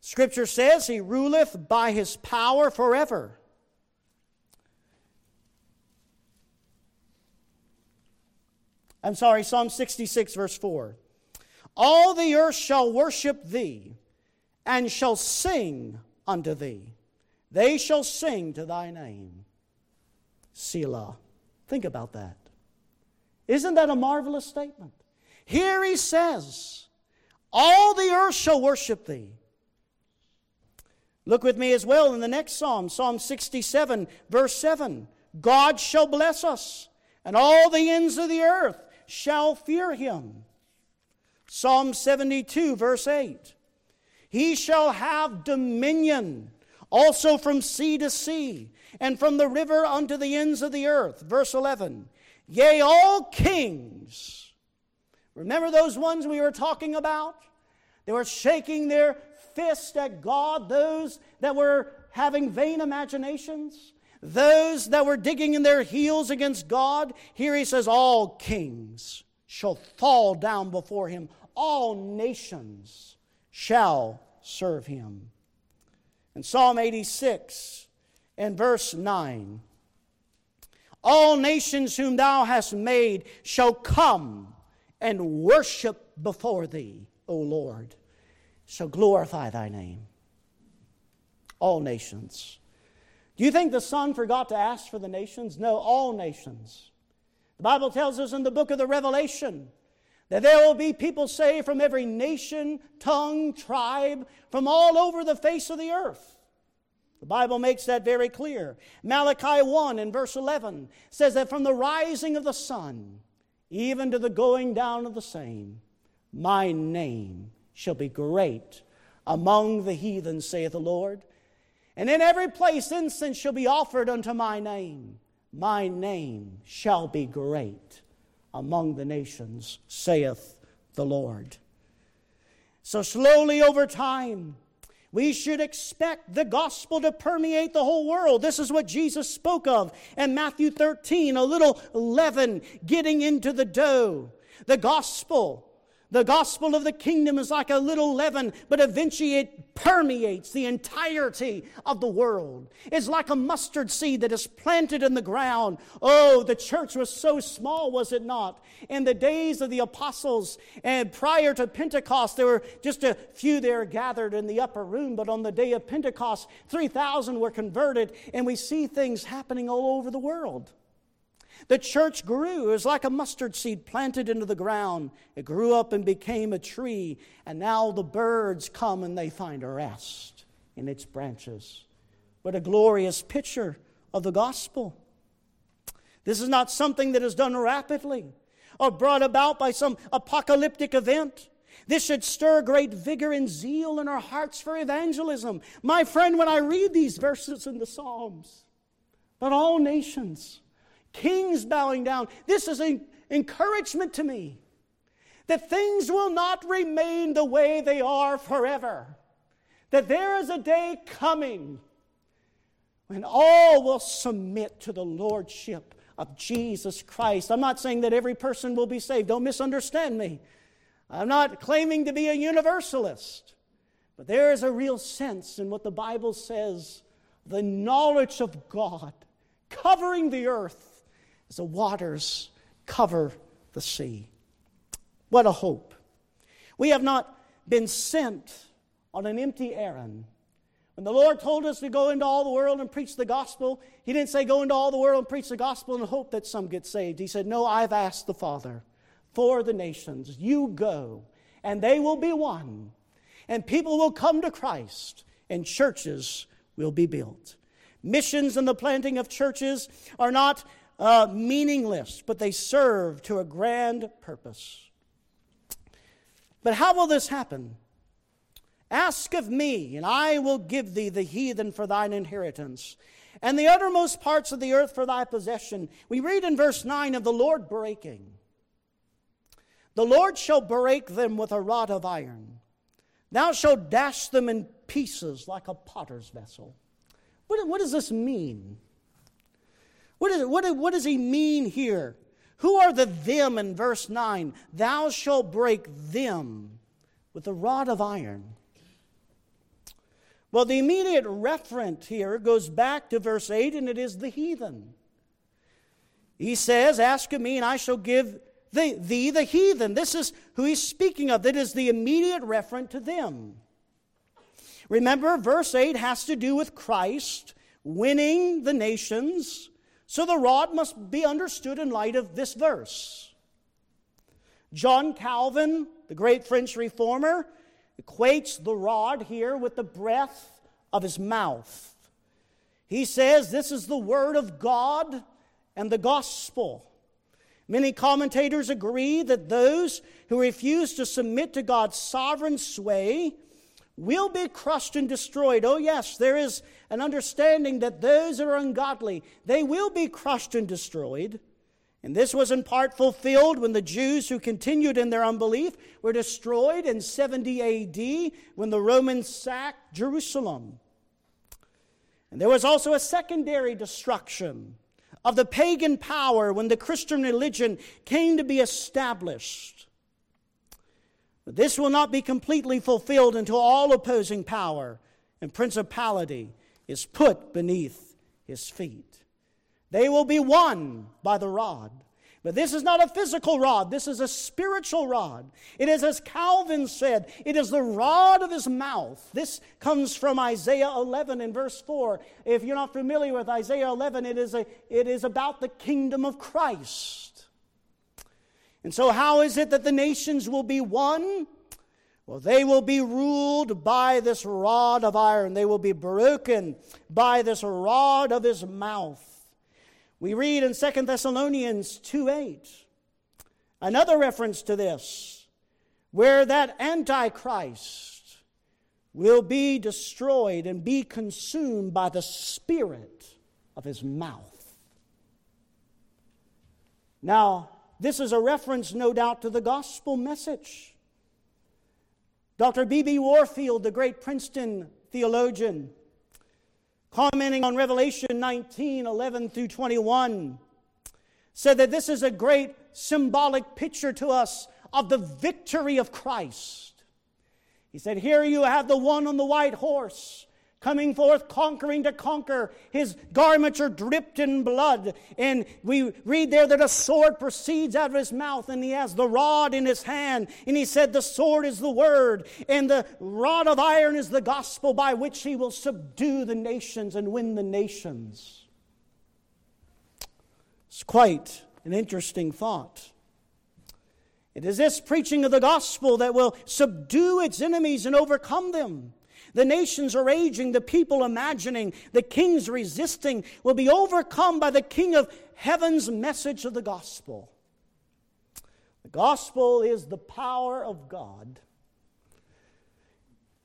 Scripture says, He ruleth by His power forever. I'm sorry, Psalm 66, verse 4. All the earth shall worship thee and shall sing unto thee. They shall sing to thy name. Selah. Think about that. Isn't that a marvelous statement? Here he says, All the earth shall worship thee. Look with me as well in the next psalm, Psalm 67, verse 7. God shall bless us, and all the ends of the earth shall fear him. Psalm 72, verse 8. He shall have dominion also from sea to sea, and from the river unto the ends of the earth. Verse 11. Yea, all kings. Remember those ones we were talking about? They were shaking their fist at God, those that were having vain imaginations, those that were digging in their heels against God, here he says, all kings shall fall down before him, all nations shall serve him. In Psalm 86 and verse 9, all nations whom thou hast made shall come and worship before thee, O Lord. Shall glorify thy name. All nations. Do you think the Son forgot to ask for the nations? No, all nations. The Bible tells us in the book of the Revelation that there will be people saved from every nation, tongue, tribe, from all over the face of the earth. The Bible makes that very clear. Malachi 1 in verse 11 says that from the rising of the sun even to the going down of the same, my name shall be great among the heathen, saith the Lord. And in every place incense shall be offered unto my name. My name shall be great among the nations, saith the Lord. So, slowly over time, we should expect the gospel to permeate the whole world. This is what Jesus spoke of in Matthew 13 a little leaven getting into the dough. The gospel the gospel of the kingdom is like a little leaven, but eventually it permeates the entirety of the world. It's like a mustard seed that is planted in the ground. Oh, the church was so small, was it not? In the days of the apostles and prior to Pentecost, there were just a few there gathered in the upper room, but on the day of Pentecost, 3,000 were converted, and we see things happening all over the world. The church grew. It was like a mustard seed planted into the ground. It grew up and became a tree, and now the birds come and they find a rest in its branches. What a glorious picture of the gospel. This is not something that is done rapidly or brought about by some apocalyptic event. This should stir great vigor and zeal in our hearts for evangelism. My friend, when I read these verses in the Psalms, but all nations, kings bowing down. This is an encouragement to me that things will not remain the way they are forever. That there is a day coming when all will submit to the lordship of Jesus Christ. I'm not saying that every person will be saved. Don't misunderstand me. I'm not claiming to be a universalist. But there is a real sense in what the Bible says the knowledge of God covering the earth the waters cover the sea. What a hope. We have not been sent on an empty errand. When the Lord told us to go into all the world and preach the gospel, He didn't say go into all the world and preach the gospel and hope that some get saved. He said, No, I've asked the Father for the nations. You go, and they will be won, and people will come to Christ, and churches will be built. Missions and the planting of churches are not uh, meaningless, but they serve to a grand purpose. But how will this happen? Ask of me, and I will give thee the heathen for thine inheritance, and the uttermost parts of the earth for thy possession. We read in verse 9 of the Lord breaking. The Lord shall break them with a rod of iron. Thou shalt dash them in pieces like a potter's vessel. What, what does this mean? What, is, what, what does he mean here? Who are the them in verse 9? Thou shalt break them with a rod of iron. Well, the immediate referent here goes back to verse 8, and it is the heathen. He says, Ask of me, and I shall give thee, thee the heathen. This is who he's speaking of. That is the immediate referent to them. Remember, verse 8 has to do with Christ winning the nations so the rod must be understood in light of this verse. John Calvin, the great French reformer, equates the rod here with the breath of his mouth. He says this is the word of God and the gospel. Many commentators agree that those who refuse to submit to God's sovereign sway will be crushed and destroyed. Oh, yes, there is an understanding that those who are ungodly, they will be crushed and destroyed. And this was in part fulfilled when the Jews who continued in their unbelief were destroyed in 70 AD when the Romans sacked Jerusalem. And there was also a secondary destruction of the pagan power when the Christian religion came to be established. But this will not be completely fulfilled until all opposing power and principality is put beneath his feet. They will be won by the rod. But this is not a physical rod, this is a spiritual rod. It is, as Calvin said, it is the rod of his mouth. This comes from Isaiah 11 in verse 4. If you're not familiar with Isaiah 11, it is, a, it is about the kingdom of Christ. And so, how is it that the nations will be won? Well, they will be ruled by this rod of iron. They will be broken by this rod of his mouth. We read in 2 Thessalonians 2 8, another reference to this, where that Antichrist will be destroyed and be consumed by the spirit of his mouth. Now, this is a reference, no doubt, to the gospel message. Dr. B.B. Warfield, the great Princeton theologian, commenting on Revelation 19 11 through 21, said that this is a great symbolic picture to us of the victory of Christ. He said, Here you have the one on the white horse coming forth conquering to conquer. His garments are dripped in blood. And we read there that a sword proceeds out of his mouth, and he has the rod in his hand. And he said, The sword is the word, and the rod of iron is the gospel by which he will subdue the nations and win the nations. It's quite an interesting thought. It is this preaching of the gospel that will subdue its enemies and overcome them. The nations are raging, the people imagining, the kings resisting will be overcome by the King of heaven's message of the gospel. The gospel is the power of God.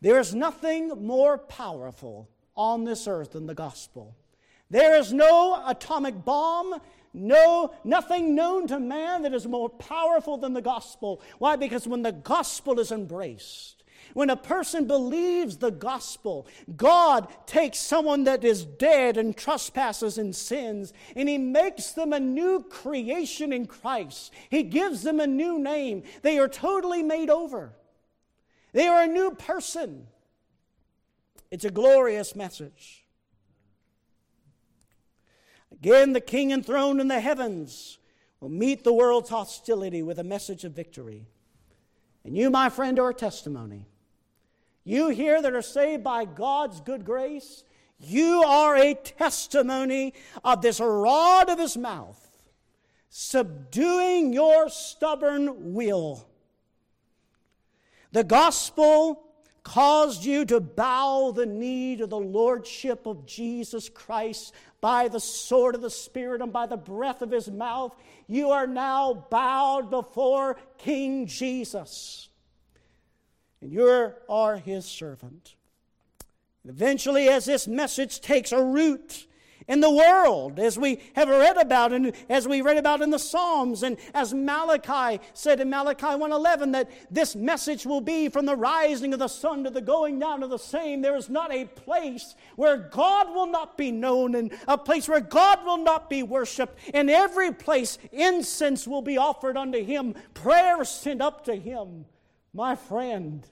There is nothing more powerful on this earth than the gospel. There is no atomic bomb, no nothing known to man that is more powerful than the gospel. Why? Because when the gospel is embraced, when a person believes the gospel, God takes someone that is dead and trespasses and sins, and He makes them a new creation in Christ. He gives them a new name. They are totally made over, they are a new person. It's a glorious message. Again, the king enthroned in the heavens will meet the world's hostility with a message of victory. And you, my friend, are a testimony. You here that are saved by God's good grace, you are a testimony of this rod of his mouth, subduing your stubborn will. The gospel caused you to bow the knee to the lordship of Jesus Christ by the sword of the Spirit and by the breath of his mouth. You are now bowed before King Jesus and you are his servant. Eventually, as this message takes a root in the world, as we have read about and as we read about in the Psalms, and as Malachi said in Malachi 1:11 that this message will be from the rising of the sun to the going down of the same. There is not a place where God will not be known, and a place where God will not be worshipped. In every place, incense will be offered unto Him, prayer sent up to Him. My friend,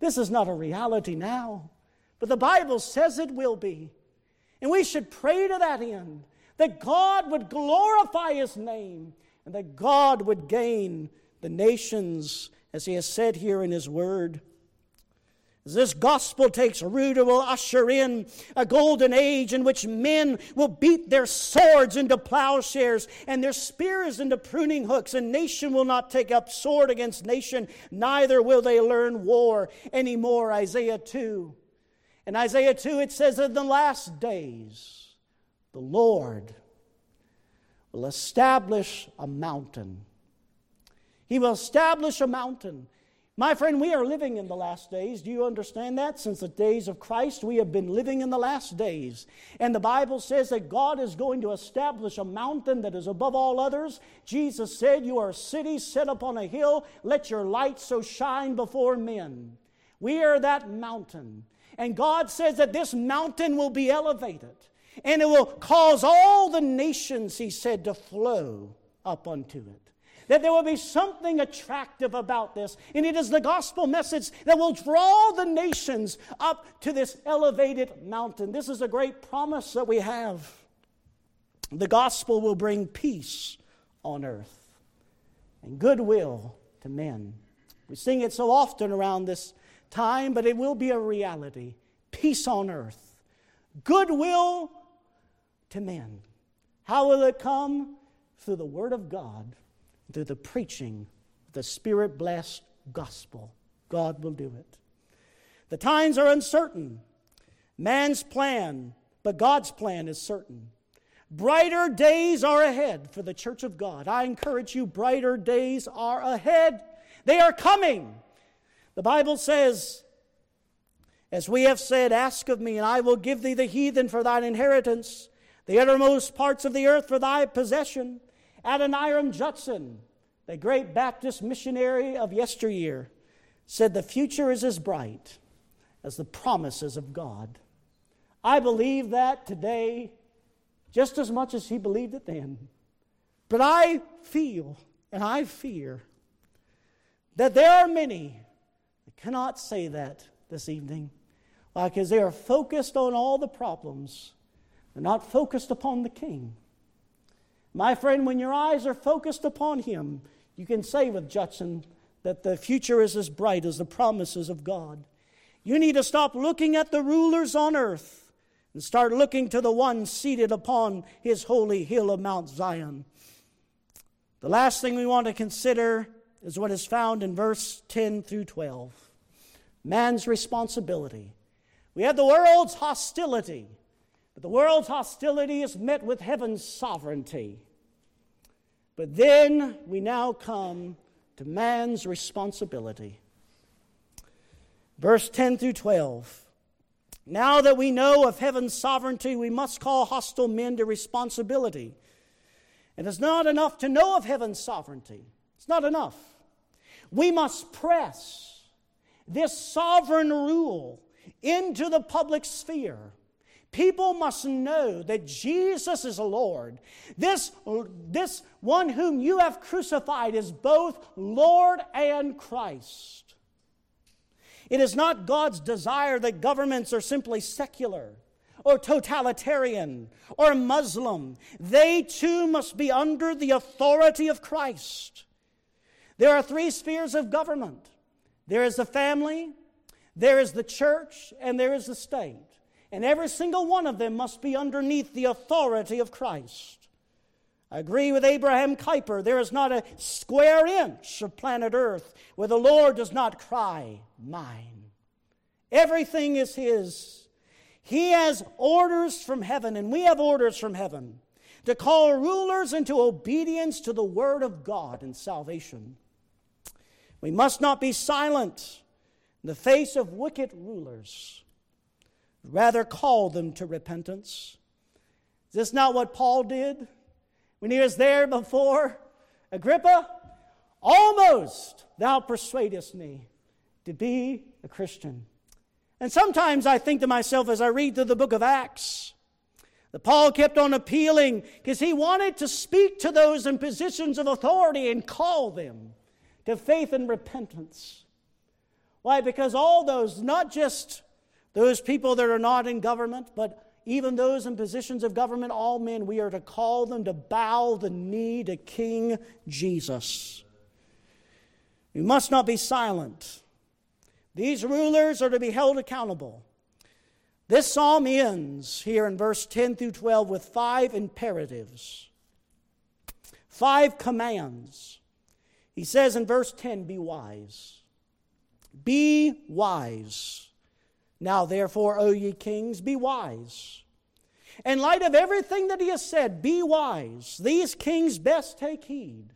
this is not a reality now, but the Bible says it will be. And we should pray to that end that God would glorify His name and that God would gain the nations, as He has said here in His Word. As this gospel takes root, it will usher in a golden age in which men will beat their swords into plowshares and their spears into pruning hooks, and nation will not take up sword against nation, neither will they learn war anymore. Isaiah 2. In Isaiah 2, it says, In the last days, the Lord will establish a mountain. He will establish a mountain. My friend, we are living in the last days. Do you understand that? Since the days of Christ, we have been living in the last days. And the Bible says that God is going to establish a mountain that is above all others. Jesus said, You are a city set upon a hill. Let your light so shine before men. We are that mountain. And God says that this mountain will be elevated and it will cause all the nations, he said, to flow up unto it. That there will be something attractive about this. And it is the gospel message that will draw the nations up to this elevated mountain. This is a great promise that we have. The gospel will bring peace on earth and goodwill to men. We sing it so often around this time, but it will be a reality. Peace on earth, goodwill to men. How will it come? Through the Word of God, through the preaching, the Spirit blessed gospel. God will do it. The times are uncertain. Man's plan, but God's plan is certain. Brighter days are ahead for the church of God. I encourage you, brighter days are ahead. They are coming. The Bible says, as we have said, Ask of me, and I will give thee the heathen for thine inheritance, the uttermost parts of the earth for thy possession. Adoniram Judson, the great Baptist missionary of yesteryear, said, The future is as bright as the promises of God. I believe that today just as much as he believed it then. But I feel and I fear that there are many that cannot say that this evening. Because they are focused on all the problems. They're not focused upon the King. My friend, when your eyes are focused upon Him, you can say with Judson that the future is as bright as the promises of God. You need to stop looking at the rulers on earth and start looking to the one seated upon his holy hill of Mount Zion. The last thing we want to consider is what is found in verse 10 through 12 man's responsibility. We have the world's hostility, but the world's hostility is met with heaven's sovereignty. But then we now come to man's responsibility. Verse 10 through 12. Now that we know of heaven's sovereignty, we must call hostile men to responsibility. It is not enough to know of heaven's sovereignty. It's not enough. We must press this sovereign rule into the public sphere. People must know that Jesus is Lord. This, this one whom you have crucified is both Lord and Christ. It is not God's desire that governments are simply secular or totalitarian or Muslim. They too must be under the authority of Christ. There are three spheres of government there is the family, there is the church, and there is the state. And every single one of them must be underneath the authority of Christ. I agree with Abraham Kuyper. There is not a square inch of planet Earth where the Lord does not cry, Mine. Everything is His. He has orders from heaven, and we have orders from heaven to call rulers into obedience to the Word of God in salvation. We must not be silent in the face of wicked rulers, rather, call them to repentance. Is this not what Paul did when he was there before Agrippa? Almost thou persuadest me to be a Christian. And sometimes I think to myself as I read through the book of Acts, that Paul kept on appealing because he wanted to speak to those in positions of authority and call them to faith and repentance. Why? Because all those, not just those people that are not in government, but even those in positions of government, all men, we are to call them to bow the knee to King Jesus. We must not be silent. These rulers are to be held accountable. This psalm ends here in verse 10 through 12 with five imperatives, five commands. He says in verse 10 Be wise. Be wise. Now, therefore, O ye kings, be wise. In light of everything that he has said, be wise. These kings best take heed.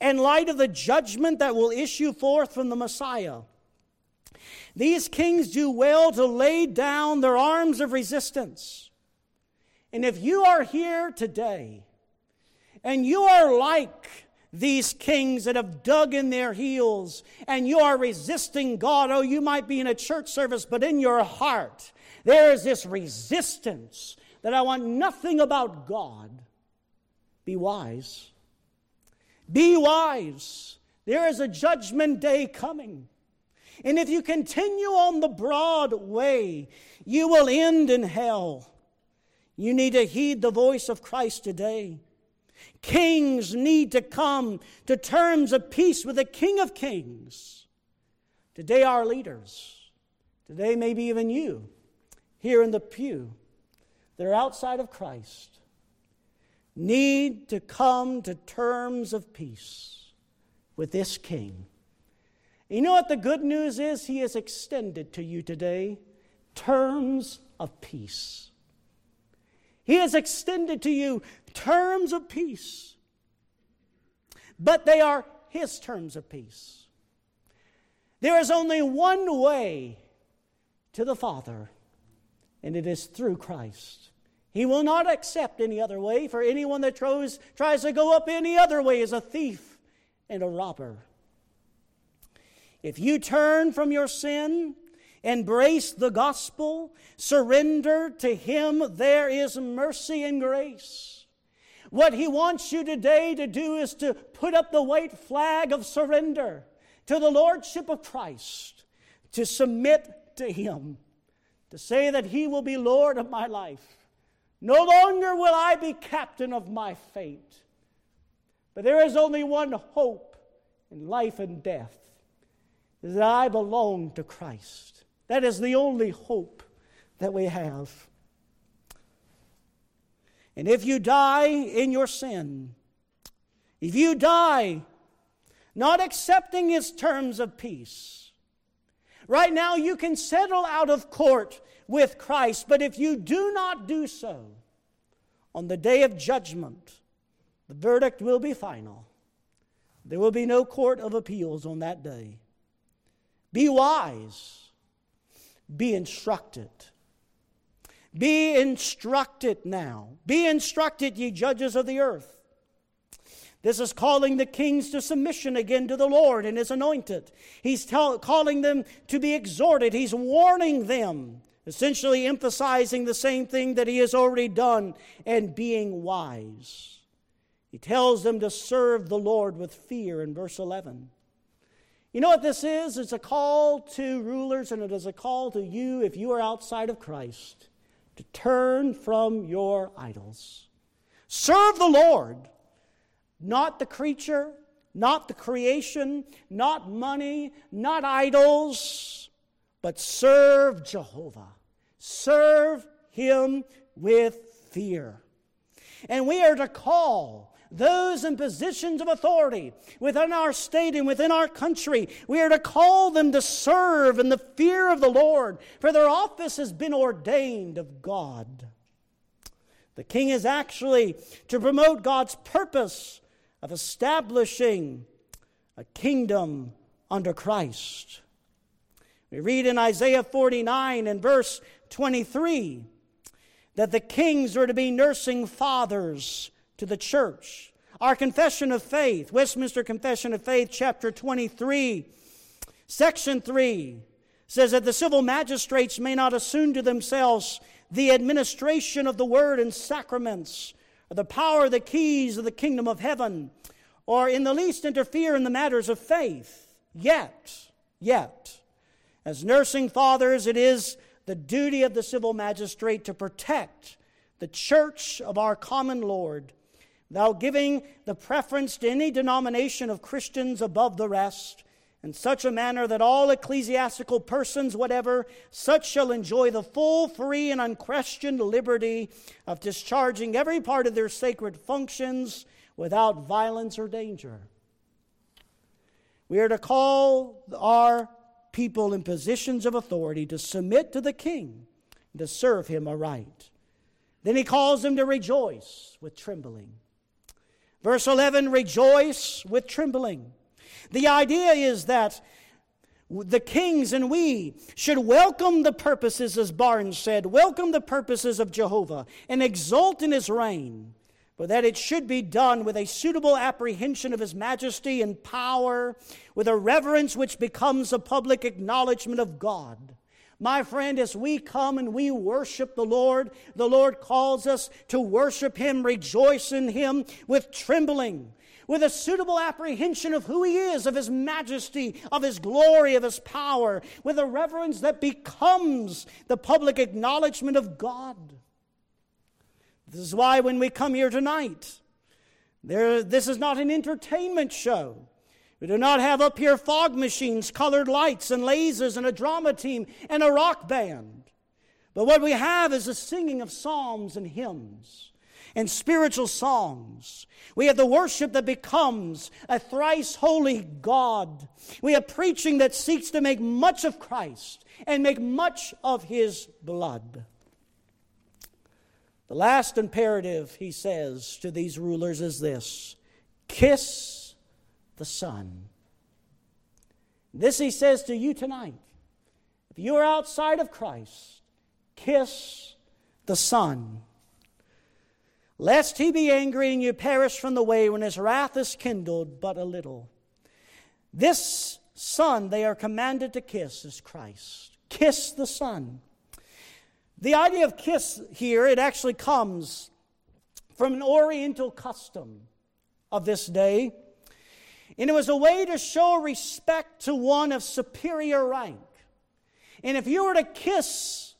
In light of the judgment that will issue forth from the Messiah, these kings do well to lay down their arms of resistance. And if you are here today and you are like these kings that have dug in their heels and you are resisting God. Oh, you might be in a church service, but in your heart, there is this resistance that I want nothing about God. Be wise. Be wise. There is a judgment day coming. And if you continue on the broad way, you will end in hell. You need to heed the voice of Christ today. Kings need to come to terms of peace with the King of Kings. Today, our leaders, today, maybe even you, here in the pew, that are outside of Christ, need to come to terms of peace with this King. You know what the good news is? He has extended to you today terms of peace. He has extended to you terms of peace, but they are His terms of peace. There is only one way to the Father, and it is through Christ. He will not accept any other way, for anyone that tries, tries to go up any other way is a thief and a robber. If you turn from your sin Embrace the gospel, surrender to Him. There is mercy and grace. What He wants you today to do is to put up the white flag of surrender to the Lordship of Christ, to submit to Him, to say that He will be Lord of my life. No longer will I be captain of my fate, but there is only one hope in life and death, is that I belong to Christ. That is the only hope that we have. And if you die in your sin, if you die not accepting his terms of peace, right now you can settle out of court with Christ, but if you do not do so, on the day of judgment, the verdict will be final. There will be no court of appeals on that day. Be wise be instructed. Be instructed now. Be instructed, ye judges of the earth. This is calling the kings to submission again to the Lord and his anointed. He's tell, calling them to be exhorted. He's warning them, essentially emphasizing the same thing that he has already done and being wise. He tells them to serve the Lord with fear in verse 11. You know what this is? It's a call to rulers and it is a call to you, if you are outside of Christ, to turn from your idols. Serve the Lord, not the creature, not the creation, not money, not idols, but serve Jehovah. Serve Him with fear. And we are to call those in positions of authority within our state and within our country. We are to call them to serve in the fear of the Lord, for their office has been ordained of God. The king is actually to promote God's purpose of establishing a kingdom under Christ. We read in Isaiah 49 and verse 23 that the kings are to be nursing fathers to the church. Our confession of faith, Westminster Confession of Faith, chapter 23, section 3, says that the civil magistrates may not assume to themselves the administration of the word and sacraments, or the power, the keys of the kingdom of heaven, or in the least interfere in the matters of faith. Yet, yet, as nursing fathers, it is the duty of the civil magistrate to protect the church of our common Lord thou giving the preference to any denomination of Christians above the rest, in such a manner that all ecclesiastical persons, whatever, such shall enjoy the full, free, and unquestioned liberty of discharging every part of their sacred functions without violence or danger. We are to call our people in positions of authority to submit to the king and to serve him aright. Then he calls them to rejoice with trembling. Verse 11 rejoice with trembling. The idea is that the kings and we should welcome the purposes, as Barnes said, welcome the purposes of Jehovah and exult in his reign. but that it should be done with a suitable apprehension of His majesty and power, with a reverence which becomes a public acknowledgement of God. My friend, as we come and we worship the Lord, the Lord calls us to worship Him, rejoice in Him with trembling, with a suitable apprehension of who He is, of His majesty, of His glory, of His power, with a reverence that becomes the public acknowledgement of God. This is why when we come here tonight, there, this is not an entertainment show. We do not have up here fog machines, colored lights, and lasers, and a drama team, and a rock band. But what we have is a singing of psalms and hymns and spiritual songs. We have the worship that becomes a thrice holy God. We have preaching that seeks to make much of Christ and make much of his blood. The last imperative, he says to these rulers, is this kiss the Son. This he says to you tonight. If you are outside of Christ, kiss the Son. Lest he be angry and you perish from the way when his wrath is kindled but a little. This Son they are commanded to kiss is Christ. Kiss the Son. The idea of kiss here, it actually comes from an oriental custom of this day. And it was a way to show respect to one of superior rank. And if you were to kiss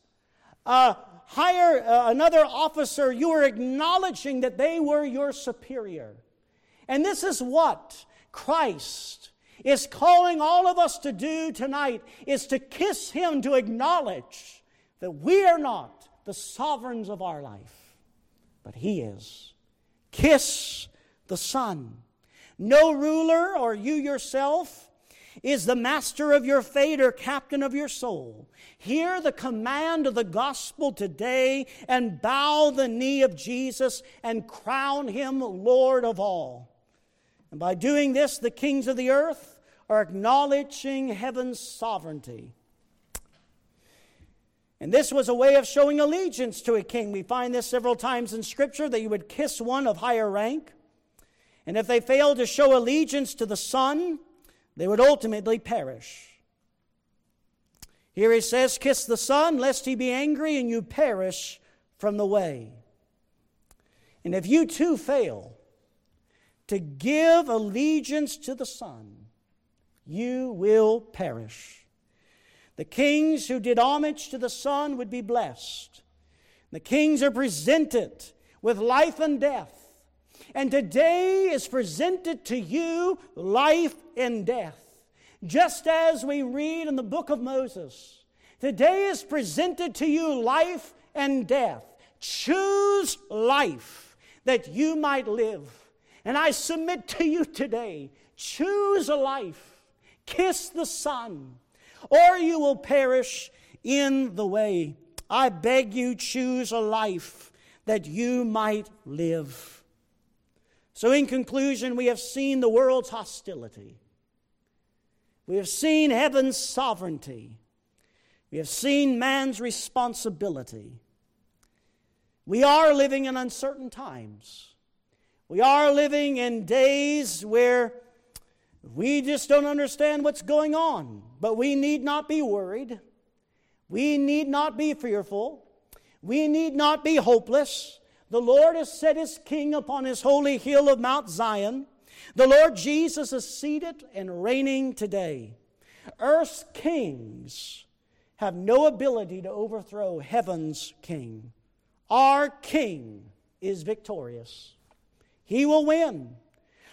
uh, higher uh, another officer, you were acknowledging that they were your superior. And this is what Christ is calling all of us to do tonight is to kiss him to acknowledge that we are not the sovereigns of our life, but He is. Kiss the Son. No ruler or you yourself is the master of your fate or captain of your soul. Hear the command of the gospel today and bow the knee of Jesus and crown him Lord of all. And by doing this, the kings of the earth are acknowledging heaven's sovereignty. And this was a way of showing allegiance to a king. We find this several times in Scripture that you would kiss one of higher rank. And if they failed to show allegiance to the Son, they would ultimately perish. Here he says, Kiss the Son, lest he be angry and you perish from the way. And if you too fail to give allegiance to the Son, you will perish. The kings who did homage to the Son would be blessed. The kings are presented with life and death. And today is presented to you life and death. Just as we read in the book of Moses, today is presented to you life and death. Choose life that you might live. And I submit to you today choose a life, kiss the Son, or you will perish in the way. I beg you, choose a life that you might live. So, in conclusion, we have seen the world's hostility. We have seen heaven's sovereignty. We have seen man's responsibility. We are living in uncertain times. We are living in days where we just don't understand what's going on, but we need not be worried. We need not be fearful. We need not be hopeless. The Lord has set his king upon his holy hill of Mount Zion. The Lord Jesus is seated and reigning today. Earth's kings have no ability to overthrow heaven's king. Our king is victorious. He will win.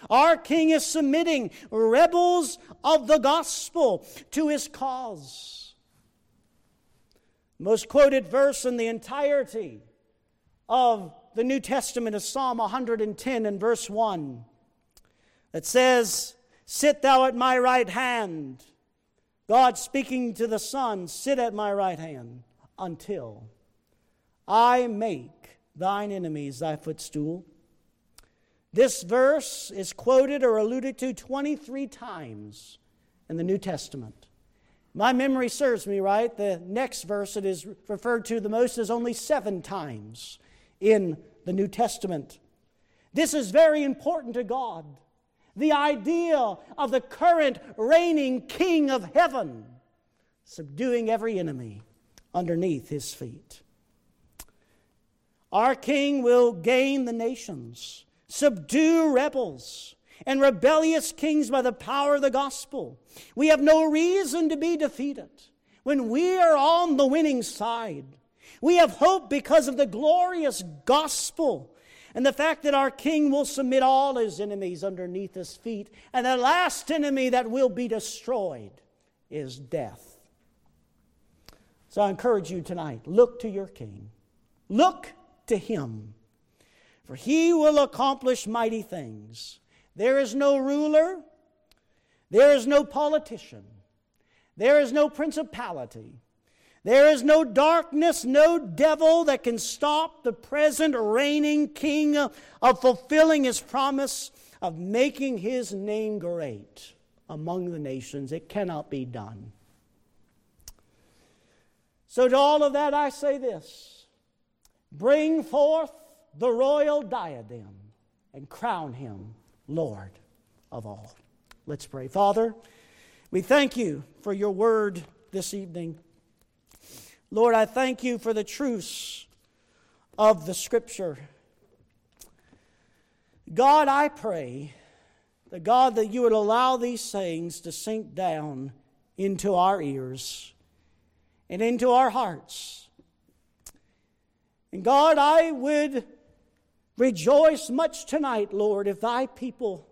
Our king is submitting rebels of the gospel to his cause. Most quoted verse in the entirety of the New Testament is Psalm 110 and verse 1 that says, Sit thou at my right hand. God speaking to the Son, Sit at my right hand until I make thine enemies thy footstool. This verse is quoted or alluded to 23 times in the New Testament. My memory serves me right. The next verse it is referred to the most is only seven times in the New Testament. This is very important to God. The idea of the current reigning King of heaven subduing every enemy underneath his feet. Our King will gain the nations, subdue rebels, and rebellious kings by the power of the gospel. We have no reason to be defeated when we are on the winning side. We have hope because of the glorious gospel and the fact that our king will submit all his enemies underneath his feet. And the last enemy that will be destroyed is death. So I encourage you tonight look to your king, look to him, for he will accomplish mighty things. There is no ruler, there is no politician, there is no principality there is no darkness, no devil that can stop the present reigning king of fulfilling his promise of making his name great among the nations. It cannot be done. So, to all of that, I say this bring forth the royal diadem and crown him Lord of all. Let's pray. Father, we thank you for your word this evening. Lord, I thank you for the truths of the Scripture. God, I pray that God, that you would allow these sayings to sink down into our ears and into our hearts. And God, I would rejoice much tonight, Lord, if thy people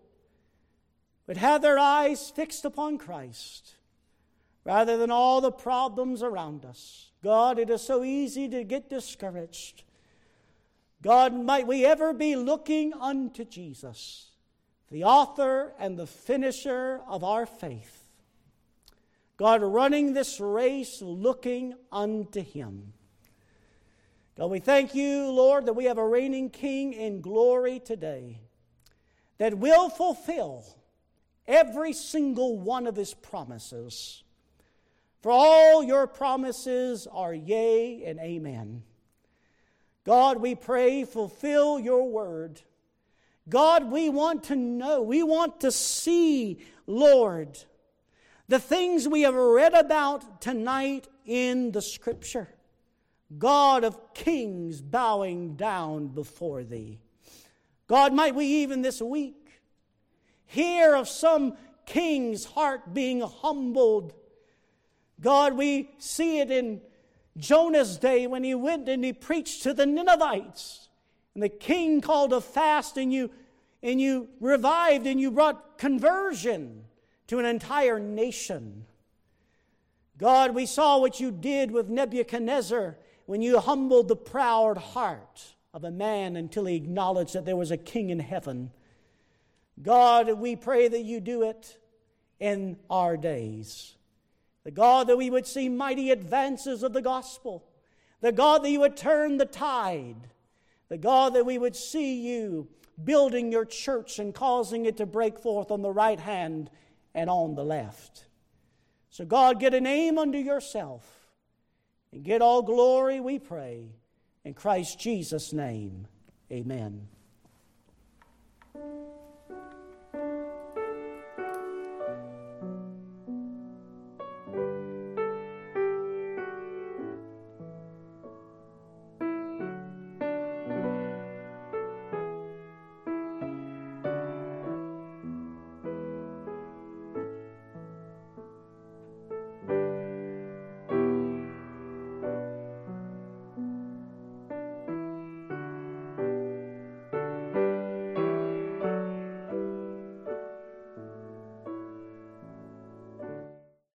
would have their eyes fixed upon Christ rather than all the problems around us. God, it is so easy to get discouraged. God, might we ever be looking unto Jesus, the author and the finisher of our faith. God, running this race looking unto Him. God, we thank you, Lord, that we have a reigning King in glory today that will fulfill every single one of His promises. For all your promises are yea and amen. God, we pray, fulfill your word. God, we want to know, we want to see, Lord, the things we have read about tonight in the scripture. God of kings bowing down before thee. God, might we even this week hear of some king's heart being humbled God, we see it in Jonah's day when he went and he preached to the Ninevites. And the king called a fast, and you, and you revived and you brought conversion to an entire nation. God, we saw what you did with Nebuchadnezzar when you humbled the proud heart of a man until he acknowledged that there was a king in heaven. God, we pray that you do it in our days. The God that we would see mighty advances of the gospel. The God that you would turn the tide. The God that we would see you building your church and causing it to break forth on the right hand and on the left. So, God, get a name unto yourself and get all glory, we pray. In Christ Jesus' name, amen.